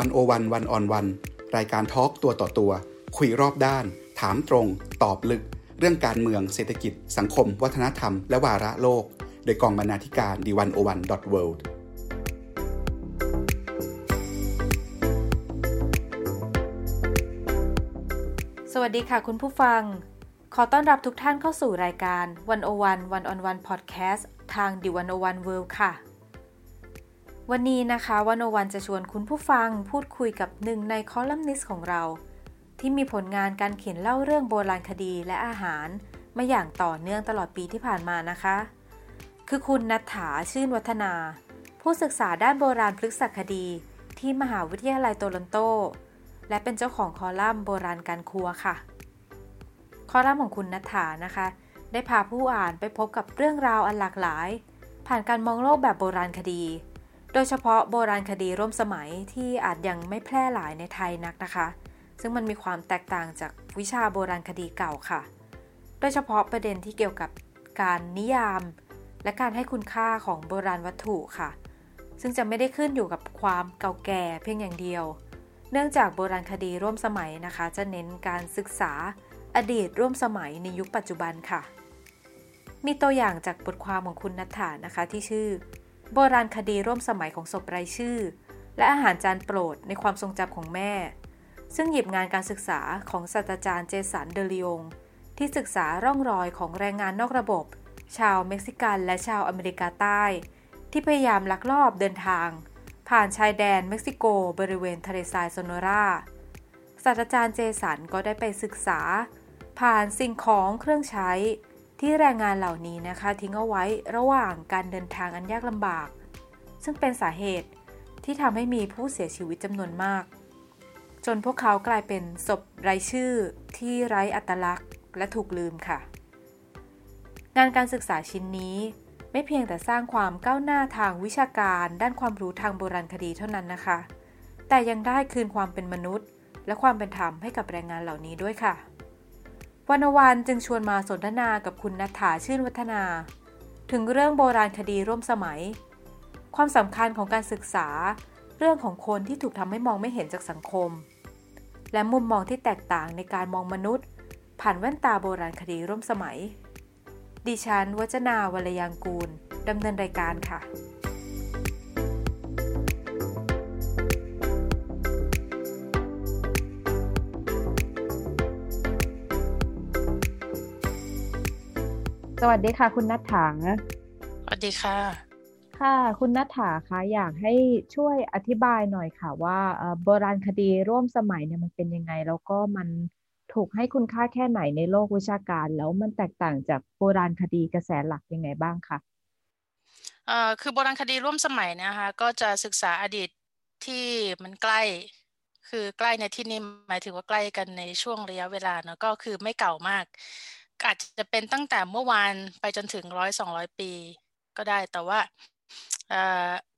One O One One on One รายการ talk ตัวต่อตัว คุยรอบด้าน ถามตรง ตอบลึก เรื่องการเมืองเศรษฐกิจ สังคม วัฒนธรรม และวาระโลก โดยกองบรรณาธิการ The One O One dot Worldสวัสดีค่ะคุณผู้ฟัง ขอต้อนรับทุกท่านเข้าสู่รายการ One O One One on One พอดแคสต์ทาง The One O One World ค่ะ วันนี้นะคะวันโอวันจะชวนคุณผู้ฟังพูดคุยกับหนึ่งในคอลัมนิสต์ของเรา ที่มีผลงานการเขียนเล่าเรื่องโบราณคดีและอาหารมาอย่างต่อเนื่องตลอดปีที่ผ่านมานะคะ คือคุณนัทธาชื่นวัฒนา ผู้ศึกษาด้านโบราณพฤกษคดี ที่มหาวิทยาลัยโตลอนโต และเป็นเจ้าของคอลัมน์โบราณการครัวค่ะ คอลัมน์ของคุณนัทธานะคะ ได้พาผู้อ่านไปพบกับเรื่องราวอันหลากหลาย ผ่านการมองโลกแบบโบราณคดี โดยเฉพาะโบราณคดีร่วมสมัยที่อาจยังไม่แพร่หลายในไทยนักนะคะ ซึ่งมันมีความแตกต่างจากวิชาโบราณคดีเก่าค่ะ โดยเฉพาะประเด็นที่เกี่ยวกับการนิยาม และการให้คุณค่าของโบราณวัตถุค่ะ ซึ่งจะไม่ได้ขึ้นอยู่กับความเก่าแก่เพียงอย่างเดียว เนื่องจากโบราณคดีร่วมสมัยนะคะ จะเน้นการศึกษาอดีตร่วมสมัยในยุคปัจจุบันค่ะ มีตัวอย่างจากบทความของคุณนัทธานะคะที่ชื่อ โบราณคดีร่วมสมัยของศพไรายชื่อ และอาหารจานโปรดในความทรงจำของแม่ ซึ่งหยิบงานการศึกษาของศาสตราจารย์เจสันเดลิองที่ศึกษาร่องรอยของแรงงานนอกระบบ ชาวเม็กซิกันและชาวอเมริกาใต้ ที่พยายามลักลอบเดินทาง ผ่านชายแดนเม็กซิโกบริเวณทะเลทรายโซโนราศาสตราจารย์เจสันก็ได้ไปศึกษา ผ่านสิ่งของเครื่องใช้ ที่แรงงานเหล่านี้นะคะทิ้งเอาไว้ระหว่างการเดินทางอันยากลำบาก ซึ่งเป็นสาเหตุที่ทำให้มีผู้เสียชีวิตจำนวนมาก จนพวกเขากลายเป็นศพไร้ชื่อที่ไร้อัตลักษณ์ และถูกลืมค่ะ งานการศึกษาชิ้นนี้ไม่เพียงแต่สร้างความก้าวหน้าทางวิชาการ ด้านความรู้ทางโบราณคดีเท่านั้นนะคะ แต่ยังได้คืนความเป็นมนุษย์ และความเป็นธรรมให้กับแรงงานเหล่านี้ด้วยค่ะ วันวันจึงชวนมาสนทนากับคุณนัฐาชื่นวัฒนา ถึงเรื่องโบราณคดีร่วมสมัย ความสำคัญของการศึกษา เรื่องของคนที่ถูกทำให้มองไม่เห็นจากสังคม และมุมมองที่แตกต่างในการมองมนุษย์ ผ่านแว่นตาโบราณคดีร่วมสมัย ดิฉันวัจนาวรยังกูลดำเนินรายการค่ะ สวัสดีค่ะ คุณนัทถาสวัสดีค่ะ ค่ะ คุณนัทถาคะอยากให้ช่วยอธิบายหน่อยค่ะ ว่าโบราณคดีร่วมสมัยเนี่ยมันเป็นยังไง แล้วก็มันถูกให้คุณค่าแค่ไหนในโลกวิชาการ แล้วมันแตกต่างจากโบราณคดีกระแสหลักยังไงบ้างคะเอ่อคือโบราณคดีร่วมสมัยนะคะ ก็จะศึกษาอดีตที่มันใกล้คือใกล้ในที่นี้หมายถึงว่าใกล้กันในช่วงระยะเวลาเนาะก็คือไม่เก่ามาก อาจจะเป็นตั้งแต่เมื่อวานไปจนถึงร้อยสองร้อยปีก็ได้แต่ว่า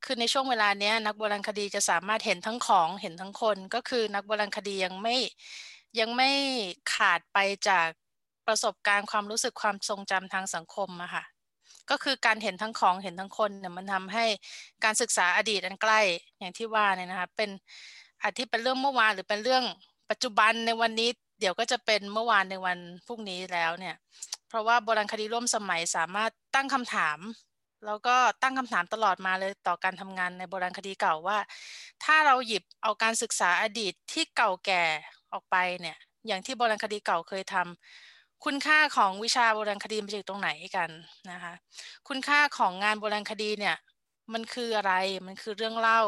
คือในช่วงเวลาเนี้ยนักโบราณคดีจะสามารถเห็นทั้งของเห็นทั้งคน ก็คือนักโบราณคดียังไม่ยังไม่ขาดไปจากประสบการณ์ความรู้สึกความทรงจำทางสังคมอะค่ะก็คือการเห็นทั้งของเห็นทั้งคนเนี่ยมันทำให้การศึกษาอดีตอันใกล้อย่างที่ว่าเนี่ยนะคะเป็นอาจที่เป็นเรื่องเมื่อวานหรือเป็นเรื่องปัจจุบันในวันนี้ เดี๋ยวก็จะเป็นเมื่อวานในวันพรุ่งนี้แล้วเนี่ย เพราะว่าโบราณคดีร่วมสมัยสามารถตั้งคำถาม แล้วก็ตั้งคำถามตลอดมาเลยต่อการทำงานในโบราณคดีเก่าว่า ถ้าเราหยิบเอาการศึกษาอดีตที่เก่าแก่ออกไปเนี่ย อย่างที่โบราณคดีเก่าเคยทำคุณค่าของวิชาโบราณคดีมันอยู่ตรงไหนกันนะคะ คุณค่าของงานโบราณคดีเนี่ยมันคืออะไรมันคือเรื่องเล่า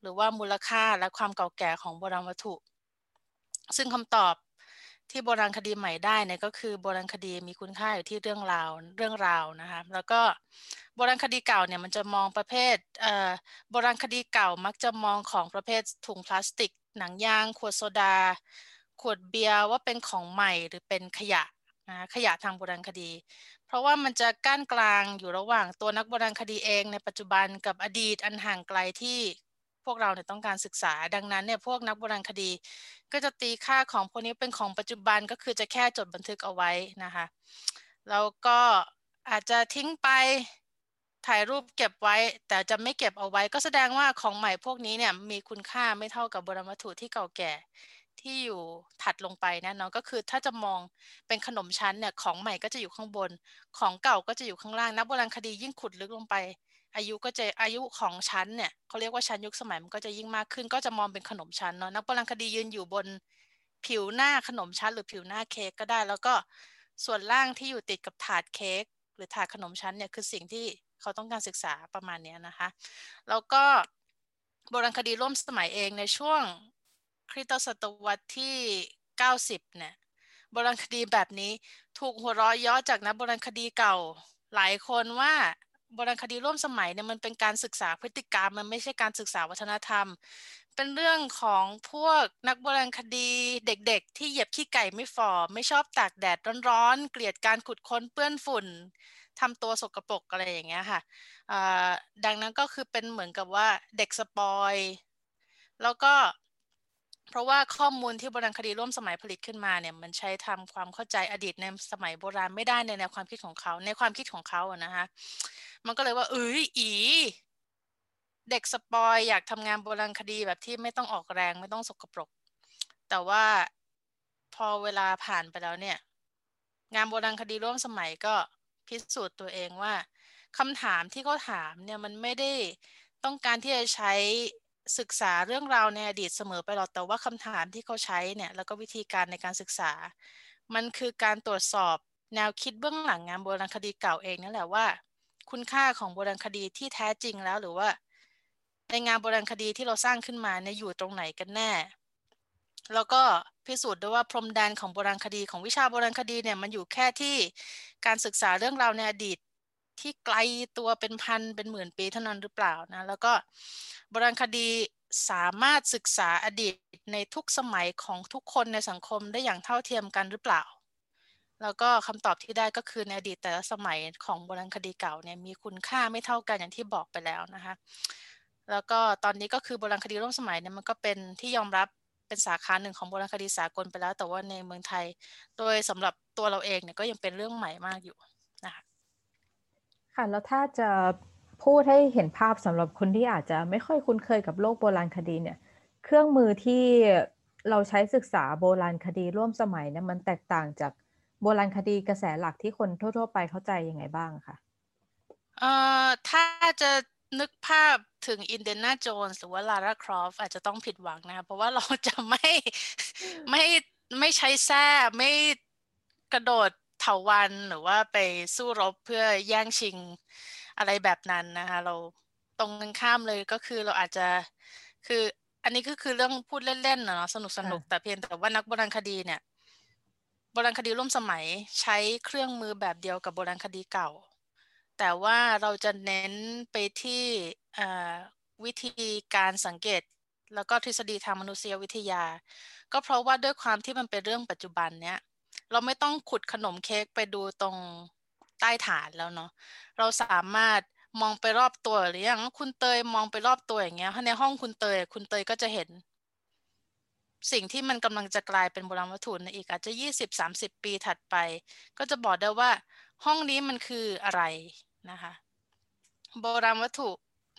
หรือว่ามูลค่าและความเก่าแก่ของโบราณวัตถุซึ่งคำตอบ ที่โบราณคดีใหม่ได้เนี่ยก็คือโบราณคดีมีคุณค่าอยู่ที่เรื่องราวเรื่องราวนะคะแล้วก็โบราณคดีเก่าเนี่ยมันจะมองประเภทเโบราณคดีเก่ามักจะมองของประเภทถุงพลาสติก หนังยาง ขวดโซดา ขวดเบียร์ว่าเป็นของใหม่หรือเป็นขยะนะขยะทางโบราณคดี เพราะว่ามันจะกั้นกลางอยู่ระหว่างตัวนักโบราณคดีเองในปัจจุบันกับอดีตอันห่างไกลที่ พวกเราเนี่ยต้องการศึกษา ดังนั้นเนี่ยพวกนักโบราณคดี ก็จะตีค่าของพวกนี้เป็นของปัจจุบันก็คือจะแค่จดบันทึกเอาไว้นะคะ แล้วก็อาจจะทิ้งไปถ่ายรูปเก็บไว้ แต่จะไม่เก็บเอาไว้ ก็แสดงว่าของใหม่พวกนี้เนี่ยมีคุณค่าไม่เท่ากับโบราณวัตถุที่เก่าแก่ที่อยู่ถัดลงไปนะเนาะก็คือถ้าจะมองเป็นขนมชั้นเนี่ยของใหม่ก็จะอยู่ข้างบน ของเก่าก็จะอยู่ข้างล่างนักโบราณคดียิ่งขุดลึกลงไป อายุก็จะอายุของชั้นเนี่ยเขาเรียกว่าชั้นยุคสมัยมันก็จะยิ่งมากขึ้น ก็จะมองเป็นขนมชั้นเนาะนักโบราณคดียืนอยู่บนผิวหน้าขนมชั้นหรือผิวหน้าเค้กก็ได้ แล้วก็ส่วนล่างที่อยู่ติดกับถาดเค้กหรือถาดขนมชั้นเนี่ยคือสิ่งที่เขาต้องการศึกษาประมาณนี้นะคะ แล้วก็โบราณคดีร่วมสมัยเองในช่วงคริสตศตวรรษที่ 90 เนี่ยโบราณคดีแบบนี้ถูกหัวเราะย่อจากนักโบราณคดีเก่าหลายคนว่า โบราณคดีร่วมสมัยเนี่ยมันเป็นการศึกษาพฤติกรรม มันไม่ใช่การศึกษาวัฒนธรรม เป็นเรื่องของพวกนักโบราณคดีเด็กๆ ที่เหยียบขี้ไก่ไม่ฝ่อไม่ชอบตากแดดร้อนๆ เกลียดการขุดค้นเปื้อนฝุ่นทำตัวสกรปรกอะไรอย่างเงี้ยค่ะดังนั้นก็คือเป็นเหมือนกับว่าเด็ก spoil แล้วก็เพราะว่าข้อมูลที่โบราณคดีร่วมสมัยผลิตขึ้นมาเนี่ยมันใช้ทำความเข้าใจอดีตในสมัยโบราณไม่ได้ในแนวความคิดของเขา ในความคิดของเขาอะนะคะมันก็เลยว่าเอ้ยอี เด็ก spoil อยากทำงานโบราณคดีแบบที่ไม่ต้องออกแรงไม่ต้องสกปรก แต่ว่าพอเวลาผ่านไปแล้วเนี่ย งานโบราณคดีร่วมสมัยก็พิสูจน์ตัวเองว่าคำถามที่เขาถามเนี่ยมันไม่ได้ต้องการที่จะใช้ศึกษาเรื่องราวในอดีตเสมอไปหรอกแต่ว่าคำถามที่เขาใช้เนี่ยแล้วก็วิธีการในการศึกษา มันคือการตรวจสอบแนวคิดเบื้องหลังงานโบราณคดีเก่าเองนั่นแหละว่า คุณค่าของโบราณคดีที่แท้จริงแล้วหรือว่า ในงานโบราณคดีที่เราสร้างขึ้นมาเนี่ยอยู่ตรงไหนกันแน่ แล้วก็พิสูจน์ด้วยว่าพรมแดนของโบราณคดีของวิชาโบราณคดีเนี่ยมันอยู่แค่ที่การศึกษาเรื่องราวในอดีตที่ไกลตัวเป็นพันเป็นหมื่นปีเท่านั้นหรือเปล่านะแล้วก็โบราณคดีสามารถศึกษาอดีตในทุกสมัยของทุกคนในสังคมได้อย่างเท่าเทียมกันหรือเปล่า แล้วก็คำตอบที่ได้ก็คือในอดีตแต่ละสมัยของโบราณคดีเก่าเนี่ยมีคุณค่าไม่เท่ากันอย่างที่บอกไปแล้วนะคะ แล้วก็ตอนนี้ก็คือโบราณคดีร่วมสมัยเนี่ยมันก็เป็นที่ยอมรับเป็นสาขาหนึ่งของโบราณคดีสากลไปแล้ว แต่ว่าในเมืองไทย โดยสำหรับตัวเราเองเนี่ยก็ยังเป็นเรื่องใหม่มากอยู่นะคะค่ะแล้วถ้าจะพูดให้เห็นภาพสำหรับคนที่อาจจะไม่ค่อยคุ้นเคยกับโลกโบราณคดีเนี่ยเครื่องมือที่เราใช้ศึกษาโบราณคดีร่วมสมัยเนี่ยมันแตกต่างจาก โบราณคดีกระแสหลักที่คนทั่ว ๆ ไปเข้าใจยังไงบ้างคะเอ่อถ้าจะนึกภาพถึงอินเดน่าโจนส์หรือว่าลาร่าครอฟอาจจะต้องผิดหวังนะคะเพราะว่าเราจะไม่ไม่ไม่ใช้แท้ไม่กระโดดเถาวันหรือว่าไปสู้รบเพื่อแย่งชิงอะไรแบบนั้นนะคะเราตรงกันข้ามเลยก็คือเราอาจจะคืออันนี้ก็คือเรื่องพูดเล่นๆเนาะสนุกสนุกแต่เพียงแต่ว่านักโบราณคดีเนี่ย โบราณคดีร่วมสมัยใช้เครื่องมือแบบเดียวกับโบราณคดีเก่า แต่ว่าเราจะเน้นไปที่วิธีการสังเกต แล้วก็ทฤษฎีทางมนุษยวิทยา ก็เพราะว่าด้วยความที่มันเป็นเรื่องปัจจุบันเนี้ยเราไม่ต้องขุดขนมเค้กไปดูตรงใต้ฐานแล้วเนาะเราสามารถมองไปรอบตัวหรืออย่างคุณเตยมองไปรอบตัวอย่างเงี้ยในห้องคุณเตยคุณเตยก็จะเห็น สิ่งที่มันกำลังจะกลายเป็นโบราณวัตถุในอีกอาจจะยี่สิบสามสิบปีถัดไป ก็จะบอกได้ว่าห้องนี้มันคืออะไรนะคะโบราณวัตถุ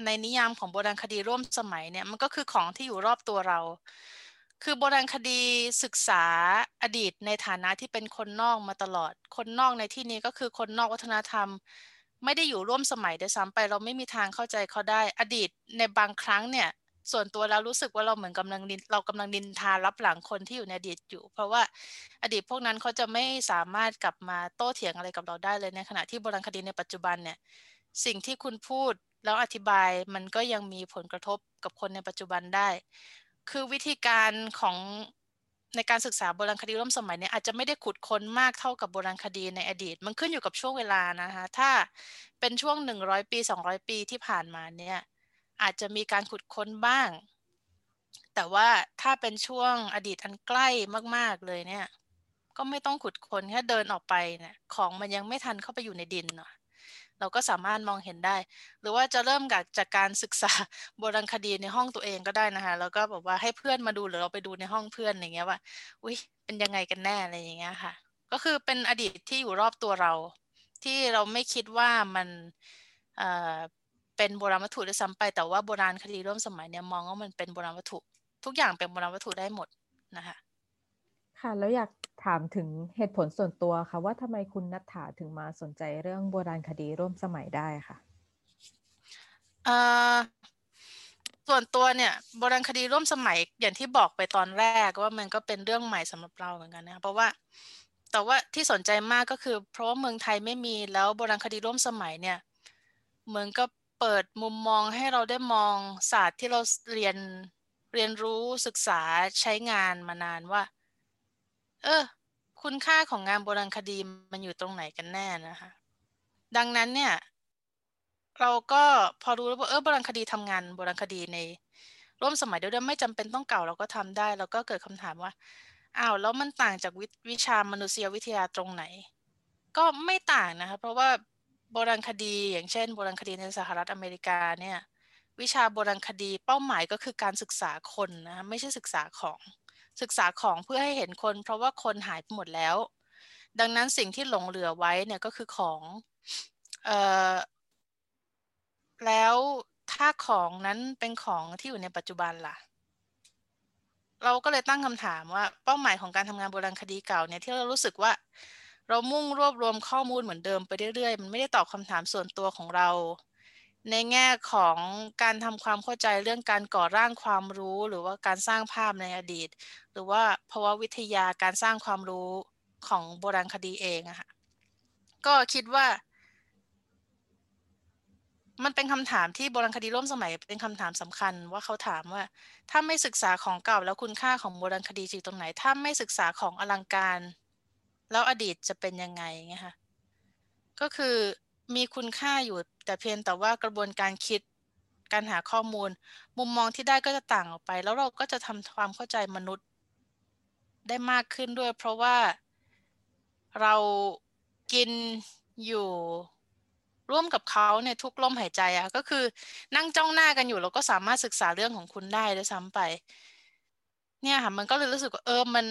ในนิยามของโบราณคดีร่วมสมัยเนี่ยมันก็คือของที่อยู่รอบตัวเรา คือโบราณคดีศึกษาอดีตในฐานะที่เป็นคนนอกมาตลอด คนนอกในที่นี้ก็คือคนนอกวัฒนธรรม ไม่ได้อยู่ร่วมสมัยด้วยซ้ำไป เราไม่มีทางเข้าใจเขาได้ อดีตในบางครั้งเนี่ย ส่วนตัวเรารู้สึกว่าเราเหมือนกำลังเรากำลังนินทารับหลังคนที่อยู่ในอดีตอยู่ เพราะว่าอดีตพวกนั้นเขาจะไม่สามารถกลับมาโต้เถียงอะไรกับเราได้เลยในขณะที่โบราณคดีในปัจจุบันเนี่ยสิ่งที่คุณพูดแล้วอธิบายมันก็ยังมีผลกระทบกับคนในปัจจุบันได้ คือวิธีการของในการศึกษาโบราณคดีร่วมสมัยเนี่ยอาจจะไม่ได้ขุดค้นมากเท่ากับโบราณคดีในอดีต มันขึ้นอยู่กับช่วงเวลานะคะถ้าเป็นช่วงหนึ่งร้อยปีสองร้อยปีที่ผ่านมาเนี่ย อาจจะมีการขุดค้นบ้าง แต่ว่าถ้าเป็นช่วงอดีตอันใกล้มาก ๆเลยเนี่ย ก็ไม่ต้องขุดค้นแค่เดินออกไปเนี่ยของมันยังไม่ทันเข้าไปอยู่ในดินเนาะเราก็สามารถมองเห็นได้ หรือว่าจะเริ่มจากจากการศึกษาโบราณคดีในห้องตัวเองก็ได้นะคะแล้วก็บอกว่าให้เพื่อนมาดูหรือเราไปดูในห้องเพื่อนอย่างเงี้ยว่าอุ้ยเป็นยังไงกันแน่อะไรอย่างเงี้ยค่ะ ก็คือเป็นอดีตที่อยู่รอบตัวเรา ที่เราไม่คิดว่ามัน เป็นโบราณวัตถุด้วยซ้ำไป แต่ว่าโบราณคดีร่วมสมัยเนี่ยมองว่ามันเป็นโบราณวัตถุ ทุกอย่างเป็นโบราณวัตถุได้หมดนะคะค่ะแล้วอยากถามถึงเหตุผลส่วนตัวค่ะ ว่าทำไมคุณนัทธาถึงมาสนใจเรื่องโบราณคดีร่วมสมัยได้ค่ะส่วนตัวเนี่ยโบราณคดีร่วมสมัยอย่างที่บอกไปตอนแรกว่ามันก็เป็นเรื่องใหม่สำหรับเราเหมือนกันนะเพราะว่าแต่ว่าที่สนใจมากก็คือ เพราะว่าเมืองไทยไม่มีแล้วโบราณคดีร่วมสมัยเนี่ยเหมือนก็ เปิดมุมมองให้เราได้มองศาสตร์ที่เราเรียนเรียนรู้ศึกษาใช้งานมานานว่า เออ คุณค่าของงานโบราณคดีมันอยู่ตรงไหนกันแน่นะคะ ดังนั้นเนี่ย เราก็พอรู้แล้วว่าเออโบราณคดีทำงานโบราณคดีใน ร่วมสมัยเดียวไม่จำเป็นต้องเก่าเราก็ทำได้ แล้วก็เกิดคำถามว่าอ้าวแล้วมันต่างจากวิชามนุษยวิทยาตรงไหน ก็ไม่ต่างนะคะ เพราะว่า โบราณคดี อย่างเช่น โบราณคดีในสหรัฐอเมริกาเนี่ยวิชาโบราณคดีเป้าหมายก็คือการศึกษาคนนะไม่ใช่ศึกษาของศึกษาของเพื่อให้เห็นคน เพราะว่าคนหายไปหมดแล้ว ดังนั้นสิ่งที่หลงเหลือไว้เนี่ยก็คือของเอ่อแล้วถ้าของนั้นเป็นของที่อยู่ในปัจจุบันล่ะ เราก็เลยตั้งคำถามว่าเป้าหมายของการทำงานโบราณคดีเก่าเนี่ยที่เรารู้สึกว่า เรามุ่งรวบรวมข้อมูลเหมือนเดิมไปเรื่อยๆ มันไม่ได้ตอบคำถามส่วนตัวของเรา ในแง่ของการทำความเข้าใจเรื่องการก่อร่างความรู้ หรือว่าการสร้างภาพในอดีต หรือว่าภาวะวิทยาการสร้างความรู้ของโบราณคดีเองอะค่ะก็คิดว่า มันเป็นคำถามที่โบราณคดีร่วมสมัยเป็นคำถามสำคัญว่าเขาถามว่า ถ้าไม่ศึกษาของเก่าแล้วคุณค่าของโบราณคดีอยู่ตรงไหน ถ้าไม่ศึกษาของอลังการ แล้วอดีตจะเป็นยังไงเงี้ยค่ะก็คือมีคุณค่าอยู่แต่เพียงแต่ว่ากระบวนการคิดการหาข้อมูล มุมมองที่ได้ก็จะต่างออกไป แล้วเราก็จะทำความเข้าใจมนุษย์ได้มากขึ้นด้วย เพราะว่าเรากินอยู่ร่วมกับเขาเนี่ยทุกลมหายใจอะก็คือนั่งจ้องหน้ากันอยู่เราก็สามารถศึกษาเรื่องของคุณได้ด้วยซ้ำไป เนี่ยค่ะมันก็เลยรู้สึกว่าเออมัน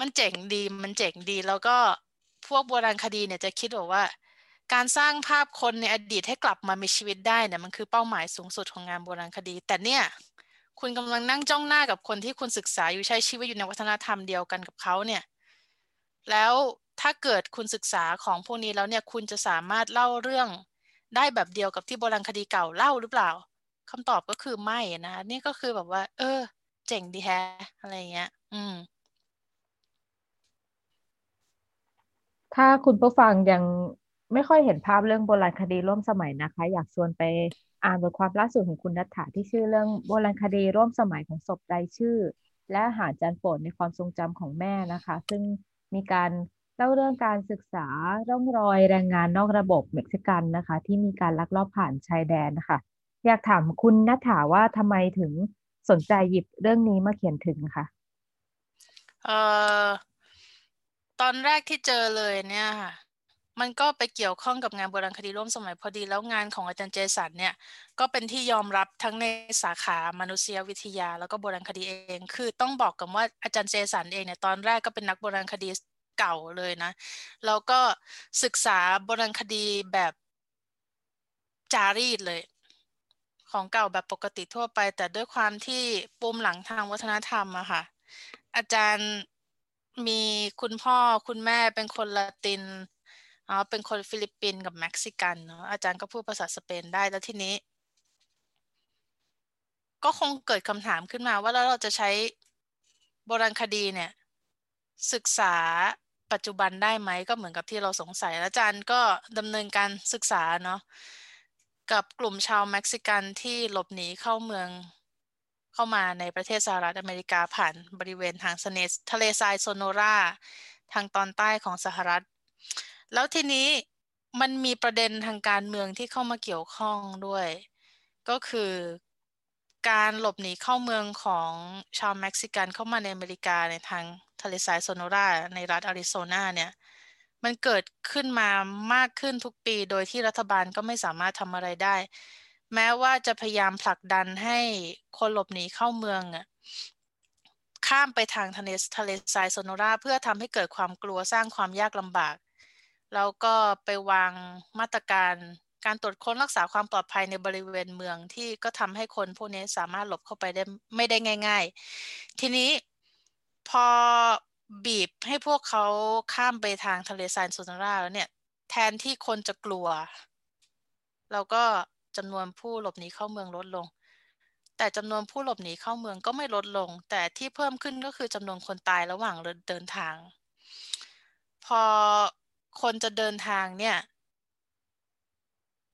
มันเจ๋งดีมันเจ๋งดี แล้วก็พวกโบราณคดีเนี่ยจะคิดบอกว่า การสร้างภาพคนในอดีตให้กลับมามีชีวิตได้เนี่ยมันคือเป้าหมายสูงสุดของงานโบราณคดี แต่เนี่ยคุณกำลังนั่งจ้องหน้ากับคนที่คุณศึกษาอยู่ใช้ชีวิตอยู่ในวัฒนธรรมเดียวกันกับเขาเนี่ย แล้วถ้าเกิดคุณศึกษาของพวกนี้แล้วเนี่ยคุณจะสามารถเล่าเรื่องได้แบบเดียวกับที่โบราณคดีเก่าเล่าหรือเปล่าคำตอบก็คือไม่นะนี่ก็คือแบบว่า เออ เจ๋งดีแฮะอะไรเงี้ย อืม ถ้าคุณผู้ฟังยังไม่ค่อยเห็นภาพเรื่องโบราณคดีร่วมสมัยนะคะ อยากชวนไปอ่านบทความล่าสุดของคุณนัทธาที่ชื่อเรื่องโบราณคดีร่วมสมัยของศพรายชื่อ และหาจานโปรดในความทรงจำของแม่นะคะ ซึ่งมีการเล่าเรื่องการศึกษาร่องรอยแรงงานนอกระบบเม็กซิกันนะคะ ที่มีการลักลอบผ่านชายแดนนะคะ อยากถามคุณนัฐาว่าทำไมถึงสนใจหยิบเรื่องนี้มาเขียนถึงคะเอ่อ ตอนแรกที่เจอเลยเนี่ยค่ะ มันก็ไปเกี่ยวข้องกับงานโบราณคดีร่วมสมัยพอดีแล้วงานของอาจารย์เจสันเนี่ย ก็เป็นที่ยอมรับทั้งในสาขามนุษยวิทยา แล้วก็โบราณคดีเอง คือต้องบอกกันว่าอาจารย์เจสันเองเนี่ยตอนแรกก็เป็นนักโบราณคดีเก่าเลยนะ แล้วก็ศึกษาโบราณคดีแบบจารีตเลย ของเก่าแบบปกติทั่วไป แต่ด้วยความที่ปูมหลังทางวัฒนธรรมอะค่ะ อาจารย์ มีคุณพ่อคุณแม่เป็นคนละตินอ๋อเป็นคนฟิลิปปินส์กับเม็กซิกันเนาะอาจารย์ก็พูดภาษาสเปนได้แล้วทีนี้ ก็คงเกิดคำถามขึ้นมาว่าแล้วเราจะใช้โบราณคดีเนี่ย ศึกษาปัจจุบันได้ไหมก็เหมือนกับที่เราสงสัยอาจารย์ก็ดำเนินการศึกษาเนาะกับกลุ่มชาวเม็กซิกันที่หลบหนีเข้าเมือง เข้ามาในประเทศสหรัฐอเมริกาผ่านบริเวณทางสเสทะเลทรายโซโนราทางตอนใต้ของสหรัฐ แล้วทีนี้มันมีประเด็นทางการเมืองที่เข้ามาเกี่ยวข้องด้วย ก็คือการหลบหนีเข้าเมืองของชาวเม็กซิกันเข้ามาในอเมริกาในทางทะเลทรายโซโนราในรัฐอาริโซนาเนี่ยมันเกิดขึ้นมามากขึ้นทุกปี โดยที่รัฐบาลก็ไม่สามารถทำอะไรได้ แม้ว่าจะพยายามผลักดันให้คนหลบหนีเข้าเมืองอะข้ามไปทางทะเลทะเลทรายโซโนราเพื่อทำให้เกิดความกลัวสร้างความยากลำบาก แล้วก็ไปวางมาตรการการตรวจค้นรักษาความปลอดภัยในบริเวณเมืองที่ก็ทำให้คนพวกนี้สามารถหลบเข้าไปได้ไม่ได้ง่าย ๆ ทีนี้พอบีบให้พวกเขาข้ามไปทางทะเลทรายโซนราแล้วเนี่ย แทนที่คนจะกลัวแล้วก็ จำนวนผู้หลบหนีเข้าเมืองลดลง แต่จำนวนผู้หลบหนีเข้าเมืองก็ไม่ลดลง แต่ที่เพิ่มขึ้นก็คือจำนวนคนตายระหว่างเดินทาง พอคนจะเดินทางเนี่ย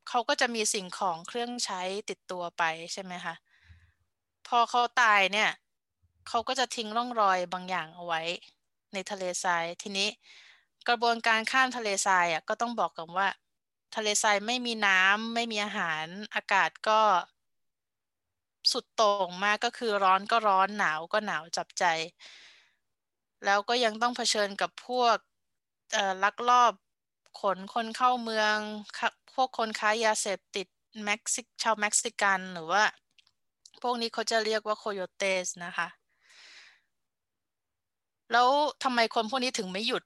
เขาก็จะมีสิ่งของเครื่องใช้ติดตัวไปใช่ไหมคะพอเขาตายเนี่ยเขาก็จะทิ้งร่องรอยบางอย่างเอาไว้ในทะเลทรายทีนี้กระบวนการข้ามทะเลทรายอะก็ต้องบอกกันว่า ทะเลทรายไม่มีน้ำไม่มีอาหารอากาศก็สุดโต่งมากก็คือร้อนก็ร้อนหนาวก็หนาวจับใจ แล้วก็ยังต้องเผชิญกับพวกลักลอบขนคนเข้าเมือง พวกคนค้ายาเสพติดเม็กซิชาวเม็กซิกันหรือว่า พวกนี้เขาจะเรียกว่าโคโยเตสนะคะ แล้วทำไมคนพวกนี้ถึงไม่หยุด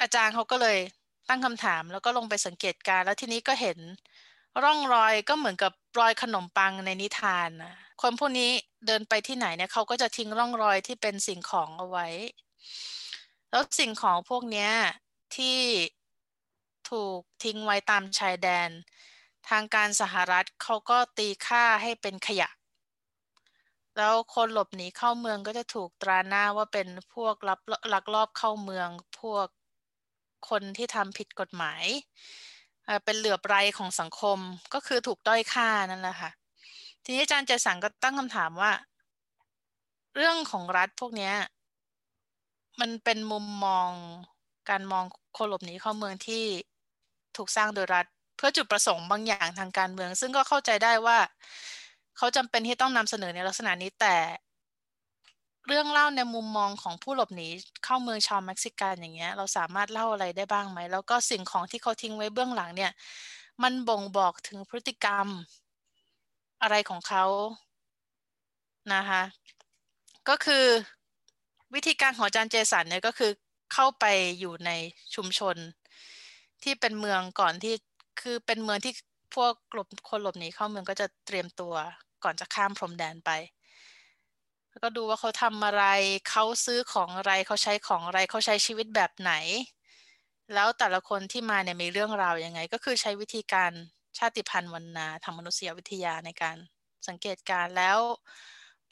อาจารย์เขาก็เลย ตั้งคำถาม แล้วก็ลงไปสังเกตการ แล้วทีนี้ก็เห็นร่องรอยก็เหมือนกับรอยขนมปังในนิทานนะคนพวกนี้เดินไปที่ไหนเนี่ยเขาก็จะทิ้งร่องรอยที่เป็นสิ่งของเอาไว้ แล้วสิ่งของพวกนี้ที่ถูกทิ้งไว้ตามชายแดน ทางการสหรัฐเขาก็ตีค่าให้เป็นขยะ แล้วคนหลบหนีเข้าเมืองก็จะถูกตราหน้าว่าเป็นพวกลับลักลอบเข้าเมืองพวก คนที่ทำผิดกฎหมาย เป็นเหลือบไรของสังคมก็คือถูกด้อยค่านั่นแหละค่ะ ทีนี้อาจารย์เจสังก็ตั้งคำถามว่า เรื่องของรัฐพวกนี้มันเป็นมุมมองการมองคนหลบหนีเข้าเมืองที่ถูกสร้างโดยรัฐ เพื่อจุดประสงค์บางอย่างทางการเมือง ซึ่งก็เข้าใจได้ว่า เขาจำเป็นที่ต้องนำเสนอในลักษณะนี้แต่ เรื่องเล่าในมุมมองของผู้หลบหนีเข้าเมืองชาวเม็กซิกันอย่างเงี้ย เราสามารถเล่าอะไรได้บ้างไหม แล้วก็สิ่งของที่เขาทิ้งไว้เบื้องหลังเนี่ย มันบ่งบอกถึงพฤติกรรมอะไรของเขานะคะก็คือวิธีการของจารย์เจสันเนี่ยก็คือเข้าไปอยู่ในชุมชนที่เป็นเมืองก่อนที่คือเป็นเมืองที่พวกหลบคนหลบหนีเข้าเมืองก็จะเตรียมตัวก่อนจะข้ามพรมแดนไป แล้วก็ดูว่าเขาทำอะไร เขาซื้อของอะไรเขาใช้ของอะไรเขาใช้ชีวิตแบบไหน แล้วแต่ละคนที่มาเนี่ยมีเรื่องราวยังไง ก็คือใช้วิธีการชาติพันธุ์วรรณาทางมนุษยวิทยาในการสังเกตการแล้ว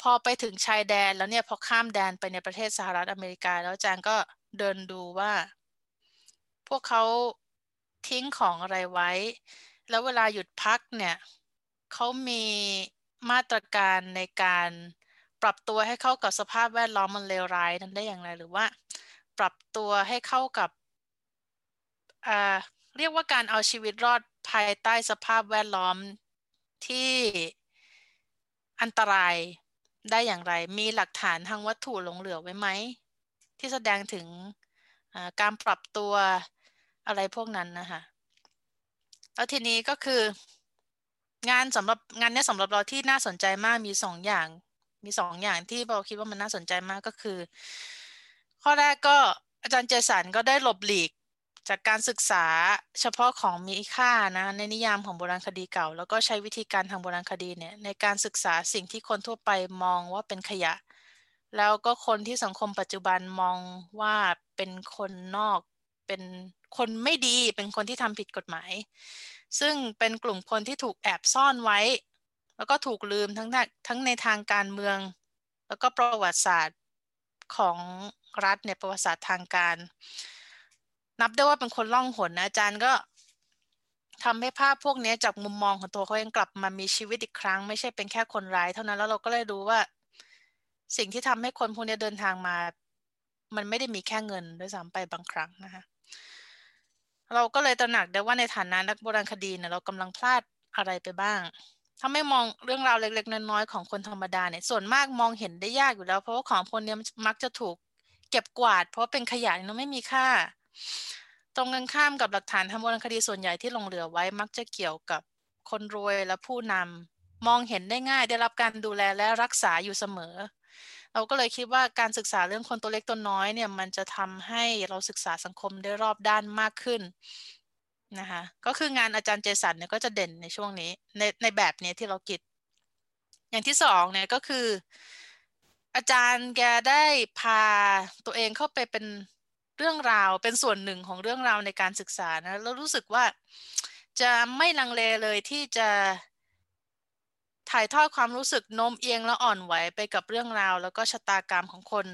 พอไปถึงชายแดนแล้วเนี่ยพอข้ามแดนไปในประเทศสหรัฐอเมริกา แล้วจางก็เดินดูว่า พวกเขาทิ้งของอะไรไว้ แล้วเวลาหยุดพักเนี่ยเขามีมาตรการในการ ปรับตัวให้เข้ากับสภาพแวดล้อมมันเลวร้ายนั้นได้อย่างไร หรือว่า ปรับตัวให้เข้ากับเรียกว่าการเอาชีวิตรอดภายใต้สภาพแวดล้อมที่อันตรายได้อย่างไร มีหลักฐานทางวัตถุหลงเหลือไว้ไหม ที่แสดงถึงการปรับตัวอะไรพวกนั้นนะคะแล้วทีนี้ก็คืองานสำหรับงานนี้สำหรับเราที่น่าสนใจมากมีสองอย่าง มีสองอย่างที่เราคิดว่ามันน่าสนใจมากก็คือ ข้อแรกก็อาจารย์เจสันก็ได้หลบหลีกจากการศึกษาเฉพาะของมีค่านะในนิยามของโบราณคดีเก่า แล้วก็ใช้วิธีการทางโบราณคดีเนี่ยในการศึกษาสิ่งที่คนทั่วไปมองว่าเป็นขยะ แล้วก็คนที่สังคมปัจจุบันมองว่าเป็นคนนอก เป็นคนไม่ดีเป็นคนที่ทำผิดกฎหมาย ซึ่งเป็นกลุ่มคนที่ถูกแอบซ่อนไว้ แล้วก็ถูกลืมทั้งทั้งในทางการเมือง แล้วก็ประวัติศาสตร์ของรัฐในประวัติศาสตร์ทางการ นับได้ว่าเป็นคนล่องหนนะอาจารย์ก็ทำให้ภาพพวกนี้จากมุมมองของตัวเขาเองกลับมามีชีวิตอีกครั้ง ไม่ใช่เป็นแค่คนร้าย เท่านั้นแล้วเราก็เลยรู้ว่า สิ่งที่ทำให้คนพวกนี้เดินทางมา มันไม่ได้มีแค่เงินด้วยซ้ำไปบางครั้งนะคะเราก็เลยตระหนักได้ว่าในฐานะนักโบราณคดีเนี่ยเรากำลังพลาดอะไรไปบ้าง ถ้าไม่มองเรื่องราวเล็กๆน้อยๆของคนธรรมดาเนี่ยส่วนมากมองเห็นได้ยากอยู่แล้ว เพราะว่าของพวกนี้มักจะถูกเก็บกวาด เพราะเป็นขยะเนาะไม่มีค่า ตรงกันข้ามกับหลักฐานทางโบราณคดีส่วนใหญ่ที่หลงเหลือไว้มักจะเกี่ยวกับคนรวยและผู้นำมองเห็นได้ง่ายได้รับการดูแลและรักษาอยู่เสมอ เราก็เลยคิดว่าการศึกษาเรื่องคนตัวเล็กตัวน้อยเนี่ยมันจะทำให้เราศึกษาสังคมได้รอบด้านมากขึ้น นะคะ ก็คืองานอาจารย์เจสันเนี่ยก็จะเด่นในช่วงนี้ในในแบบนี้ที่เราคิด อย่างที่สองเนี่ยก็คือ อาจารย์แกได้พาตัวเองเข้าไปเป็นเรื่องราวเป็นส่วนหนึ่งของเรื่องราวในการศึกษานะแล้วรู้สึกว่าจะไม่ลังเลเลยที่จะถ่ายทอดความรู้สึกโน้มเอียงและอ่อนไหวไปกับเรื่องราว แล้วก็ชะตากรรมของคน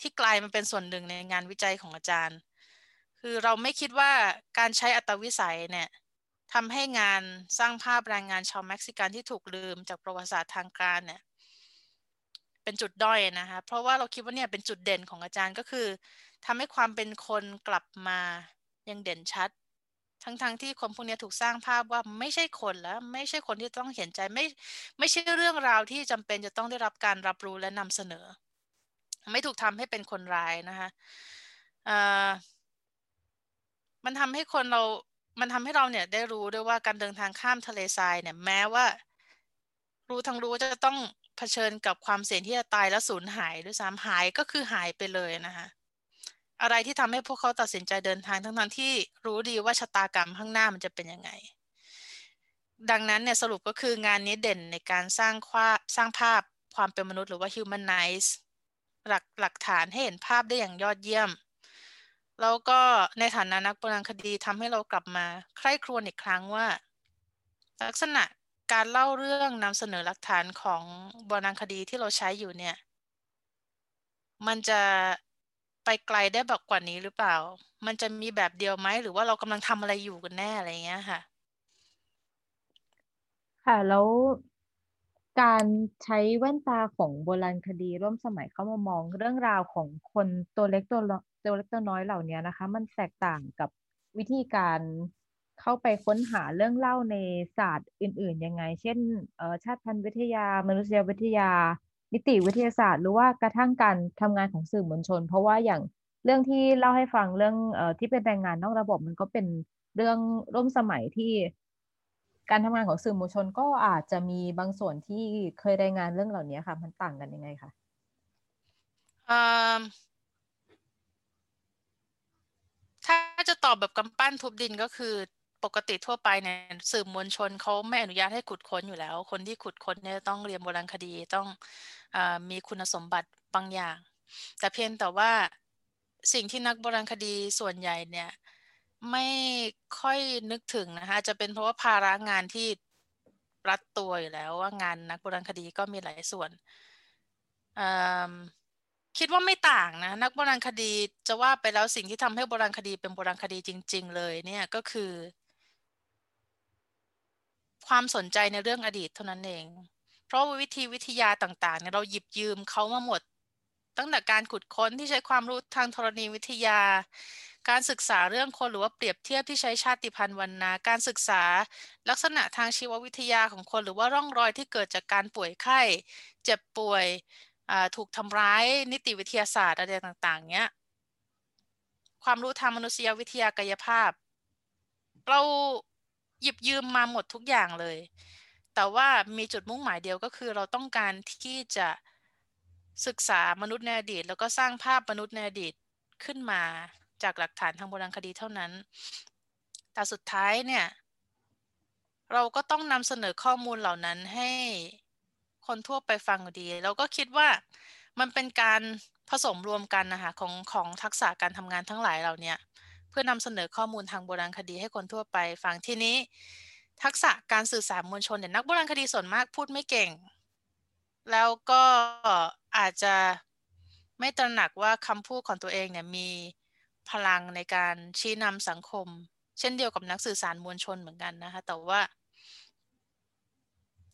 ที่กลายมาเป็นส่วนหนึ่งในงานวิจัยของอาจารย์ คือเราไม่คิดว่าการใช้อัตวิสัยเนี่ยทำให้งานสร้างภาพแรงงานชาวเม็กซิกันที่ถูกลืมจากประวัติศาสตร์ทางการเนี่ยเป็นจุดด้อยนะคะ เพราะว่าเราคิดว่าเนี่ยเป็นจุดเด่นของอาจารย์ก็คือทำให้ความเป็นคนกลับมายังเด่นชัด ทั้งๆทที่คนพวกนี้ถูกสร้างภาพว่าไม่ใช่คนแล้ว ไม่ใช่คนที่ต้องเห็นใจไม่ไม่ใช่เรื่องราวที่จำเป็นจะต้องได้รับการรับรู้และนำเสนอ ไม่ถูกทำให้เป็นคนร้ายนะคะ มันทำให้คนเรา มันทำให้เราเนี่ยได้รู้ด้วยว่าการเดินทางข้ามทะเลทรายเนี่ย แม้ว่า รู้ทั้งรู้จะต้องเผชิญกับความเสี่ยงที่จะตายและสูญหายด้วยซ้ำหายก็คือหายไปเลยนะคะอะไรที่ทำให้พวกเขาตัดสินใจเดินทางทั้งนั้นที่รู้ดีว่าชะตากรรมข้างหน้ามันจะเป็นยังไง ดังนั้นเนี่ยสรุปก็คืองานนี้เด่นในการสร้างควาสร้างภาพความเป็นมนุษย์หรือว่า humanize หลักหลักฐานให้เห็นภาพได้อย่างยอดเยี่ยม แล้วก็ในฐานะนักโบราณคดีทำให้เรากลับมาใคร่ครวญอีกครั้งว่า ลักษณะการเล่าเรื่องนำเสนอหลักฐานของโบราณคดีที่เราใช้อยู่เนี่ย มันจะไปไกลได้แบบกว่านี้หรือเปล่า มันจะมีแบบเดียวไหม หรือว่าเรากำลังทำอะไรอยู่กันแน่อะไรเงี้ยค่ะ ค่ะ แล้ว การใช้แว่นตาของโบราณคดีร่วมสมัยเข้ามามองเรื่องราวของคนตัวเล็กตัวตัวเล็กตัวน้อยเหล่านี้นะคะ มันแตกต่างกับวิธีการเข้าไปค้นหาเรื่องเล่าในศาสตร์อื่น ๆ ยังไง เช่นชาติพันธุ์วิทยา มนุษยวิทยา นิติวิทยาศาสตร์ หรือว่ากระทั่งการทำงานของสื่อมวลชน เพราะว่าอย่างเรื่องที่เล่าให้ฟังเรื่องอที่เป็นแรงงานนอกระบบมันก็เป็นเรื่องร่วมสมัยที่ การทำงานของสื่อมวลชนก็อาจจะมีบางส่วนที่เคยรายงานเรื่องเหล่านี้ค่ะ มันต่างกันยังไงคะถ้าจะตอบแบบกำปั้นทุบดินก็คือปกติทั่วไปเนี่ยสื่อมวลชนเขาไม่อนุญาตให้ขุดค้นอยู่แล้ว คนที่ขุดค้นเนี่ยต้องเรียนโบราณคดีต้องอมีคุณสมบัติบางอย่าง แต่เพียงแต่ว่าสิ่งที่นักโบราณคดีส่วนใหญ่เนี่ย ไม่ค่อยนึกถึงนะคะ จะเป็นเพราะว่าภาระงานที่รัดตัวอยู่แล้วว่างานนักโบราณคดีก็มีหลายส่วน คิดว่าไม่ต่างนะ นักโบราณคดีจะว่าไปแล้วสิ่งที่ทำให้โบราณคดีเป็นโบราณคดีจริง ๆ เลยเนี่ยก็คือ ความสนใจในเรื่องอดีตเท่านั้นเอง เพราะวิธีวิทยาต่างๆเนี่ยเราหยิบยืมเขามาหมด ตั้งแต่การขุดค้นที่ใช้ความรู้ทางธรณีวิทยา การศึกษาเรื่องคนหรือว่าเปรียบเทียบที่ใช้ชาติพันธุ์วรรณาการศึกษา ลักษณะทางชีววิทยาของคน หรือว่าร่องรอยที่เกิดจากการป่วยไข้ เจ็บป่วยถูกทำร้ายนิติวิทยาศาสตร์อะไรต่างๆเนี้ยความรู้ทางมนุษยวิทยากายภาพ เราหยิบยืมมาหมดทุกอย่างเลย แต่ว่ามีจุดมุ่งหมายเดียวก็คือเราต้องการที่จะศึกษามนุษย์ในอดีต แล้วก็สร้างภาพมนุษย์ในอดีตขึ้นมา จากหลักฐานทางโบราณคดีเท่านั้น แต่สุดท้ายเนี่ย เราก็ต้องนำเสนอข้อมูลเหล่านั้นให้คนทั่วไปฟังดี เราก็คิดว่ามันเป็นการผสมรวมกันนะคะของของทักษะการทำงานทั้งหลายเราเนี่ยเพื่อนำเสนอข้อมูลทางโบราณคดีให้คนทั่วไปฟังที่นี้ ทักษะการสื่อสารมวลชนเนี่ยนักโบราณคดีส่วนมากพูดไม่เก่ง แล้วก็อาจจะไม่ตระหนักว่าคำพูดของตัวเองเนี่ยมี พลังในการชี้นำสังคม เช่นเดียวกับนักสื่อสารมวลชนเหมือนกันนะคะ แต่ว่า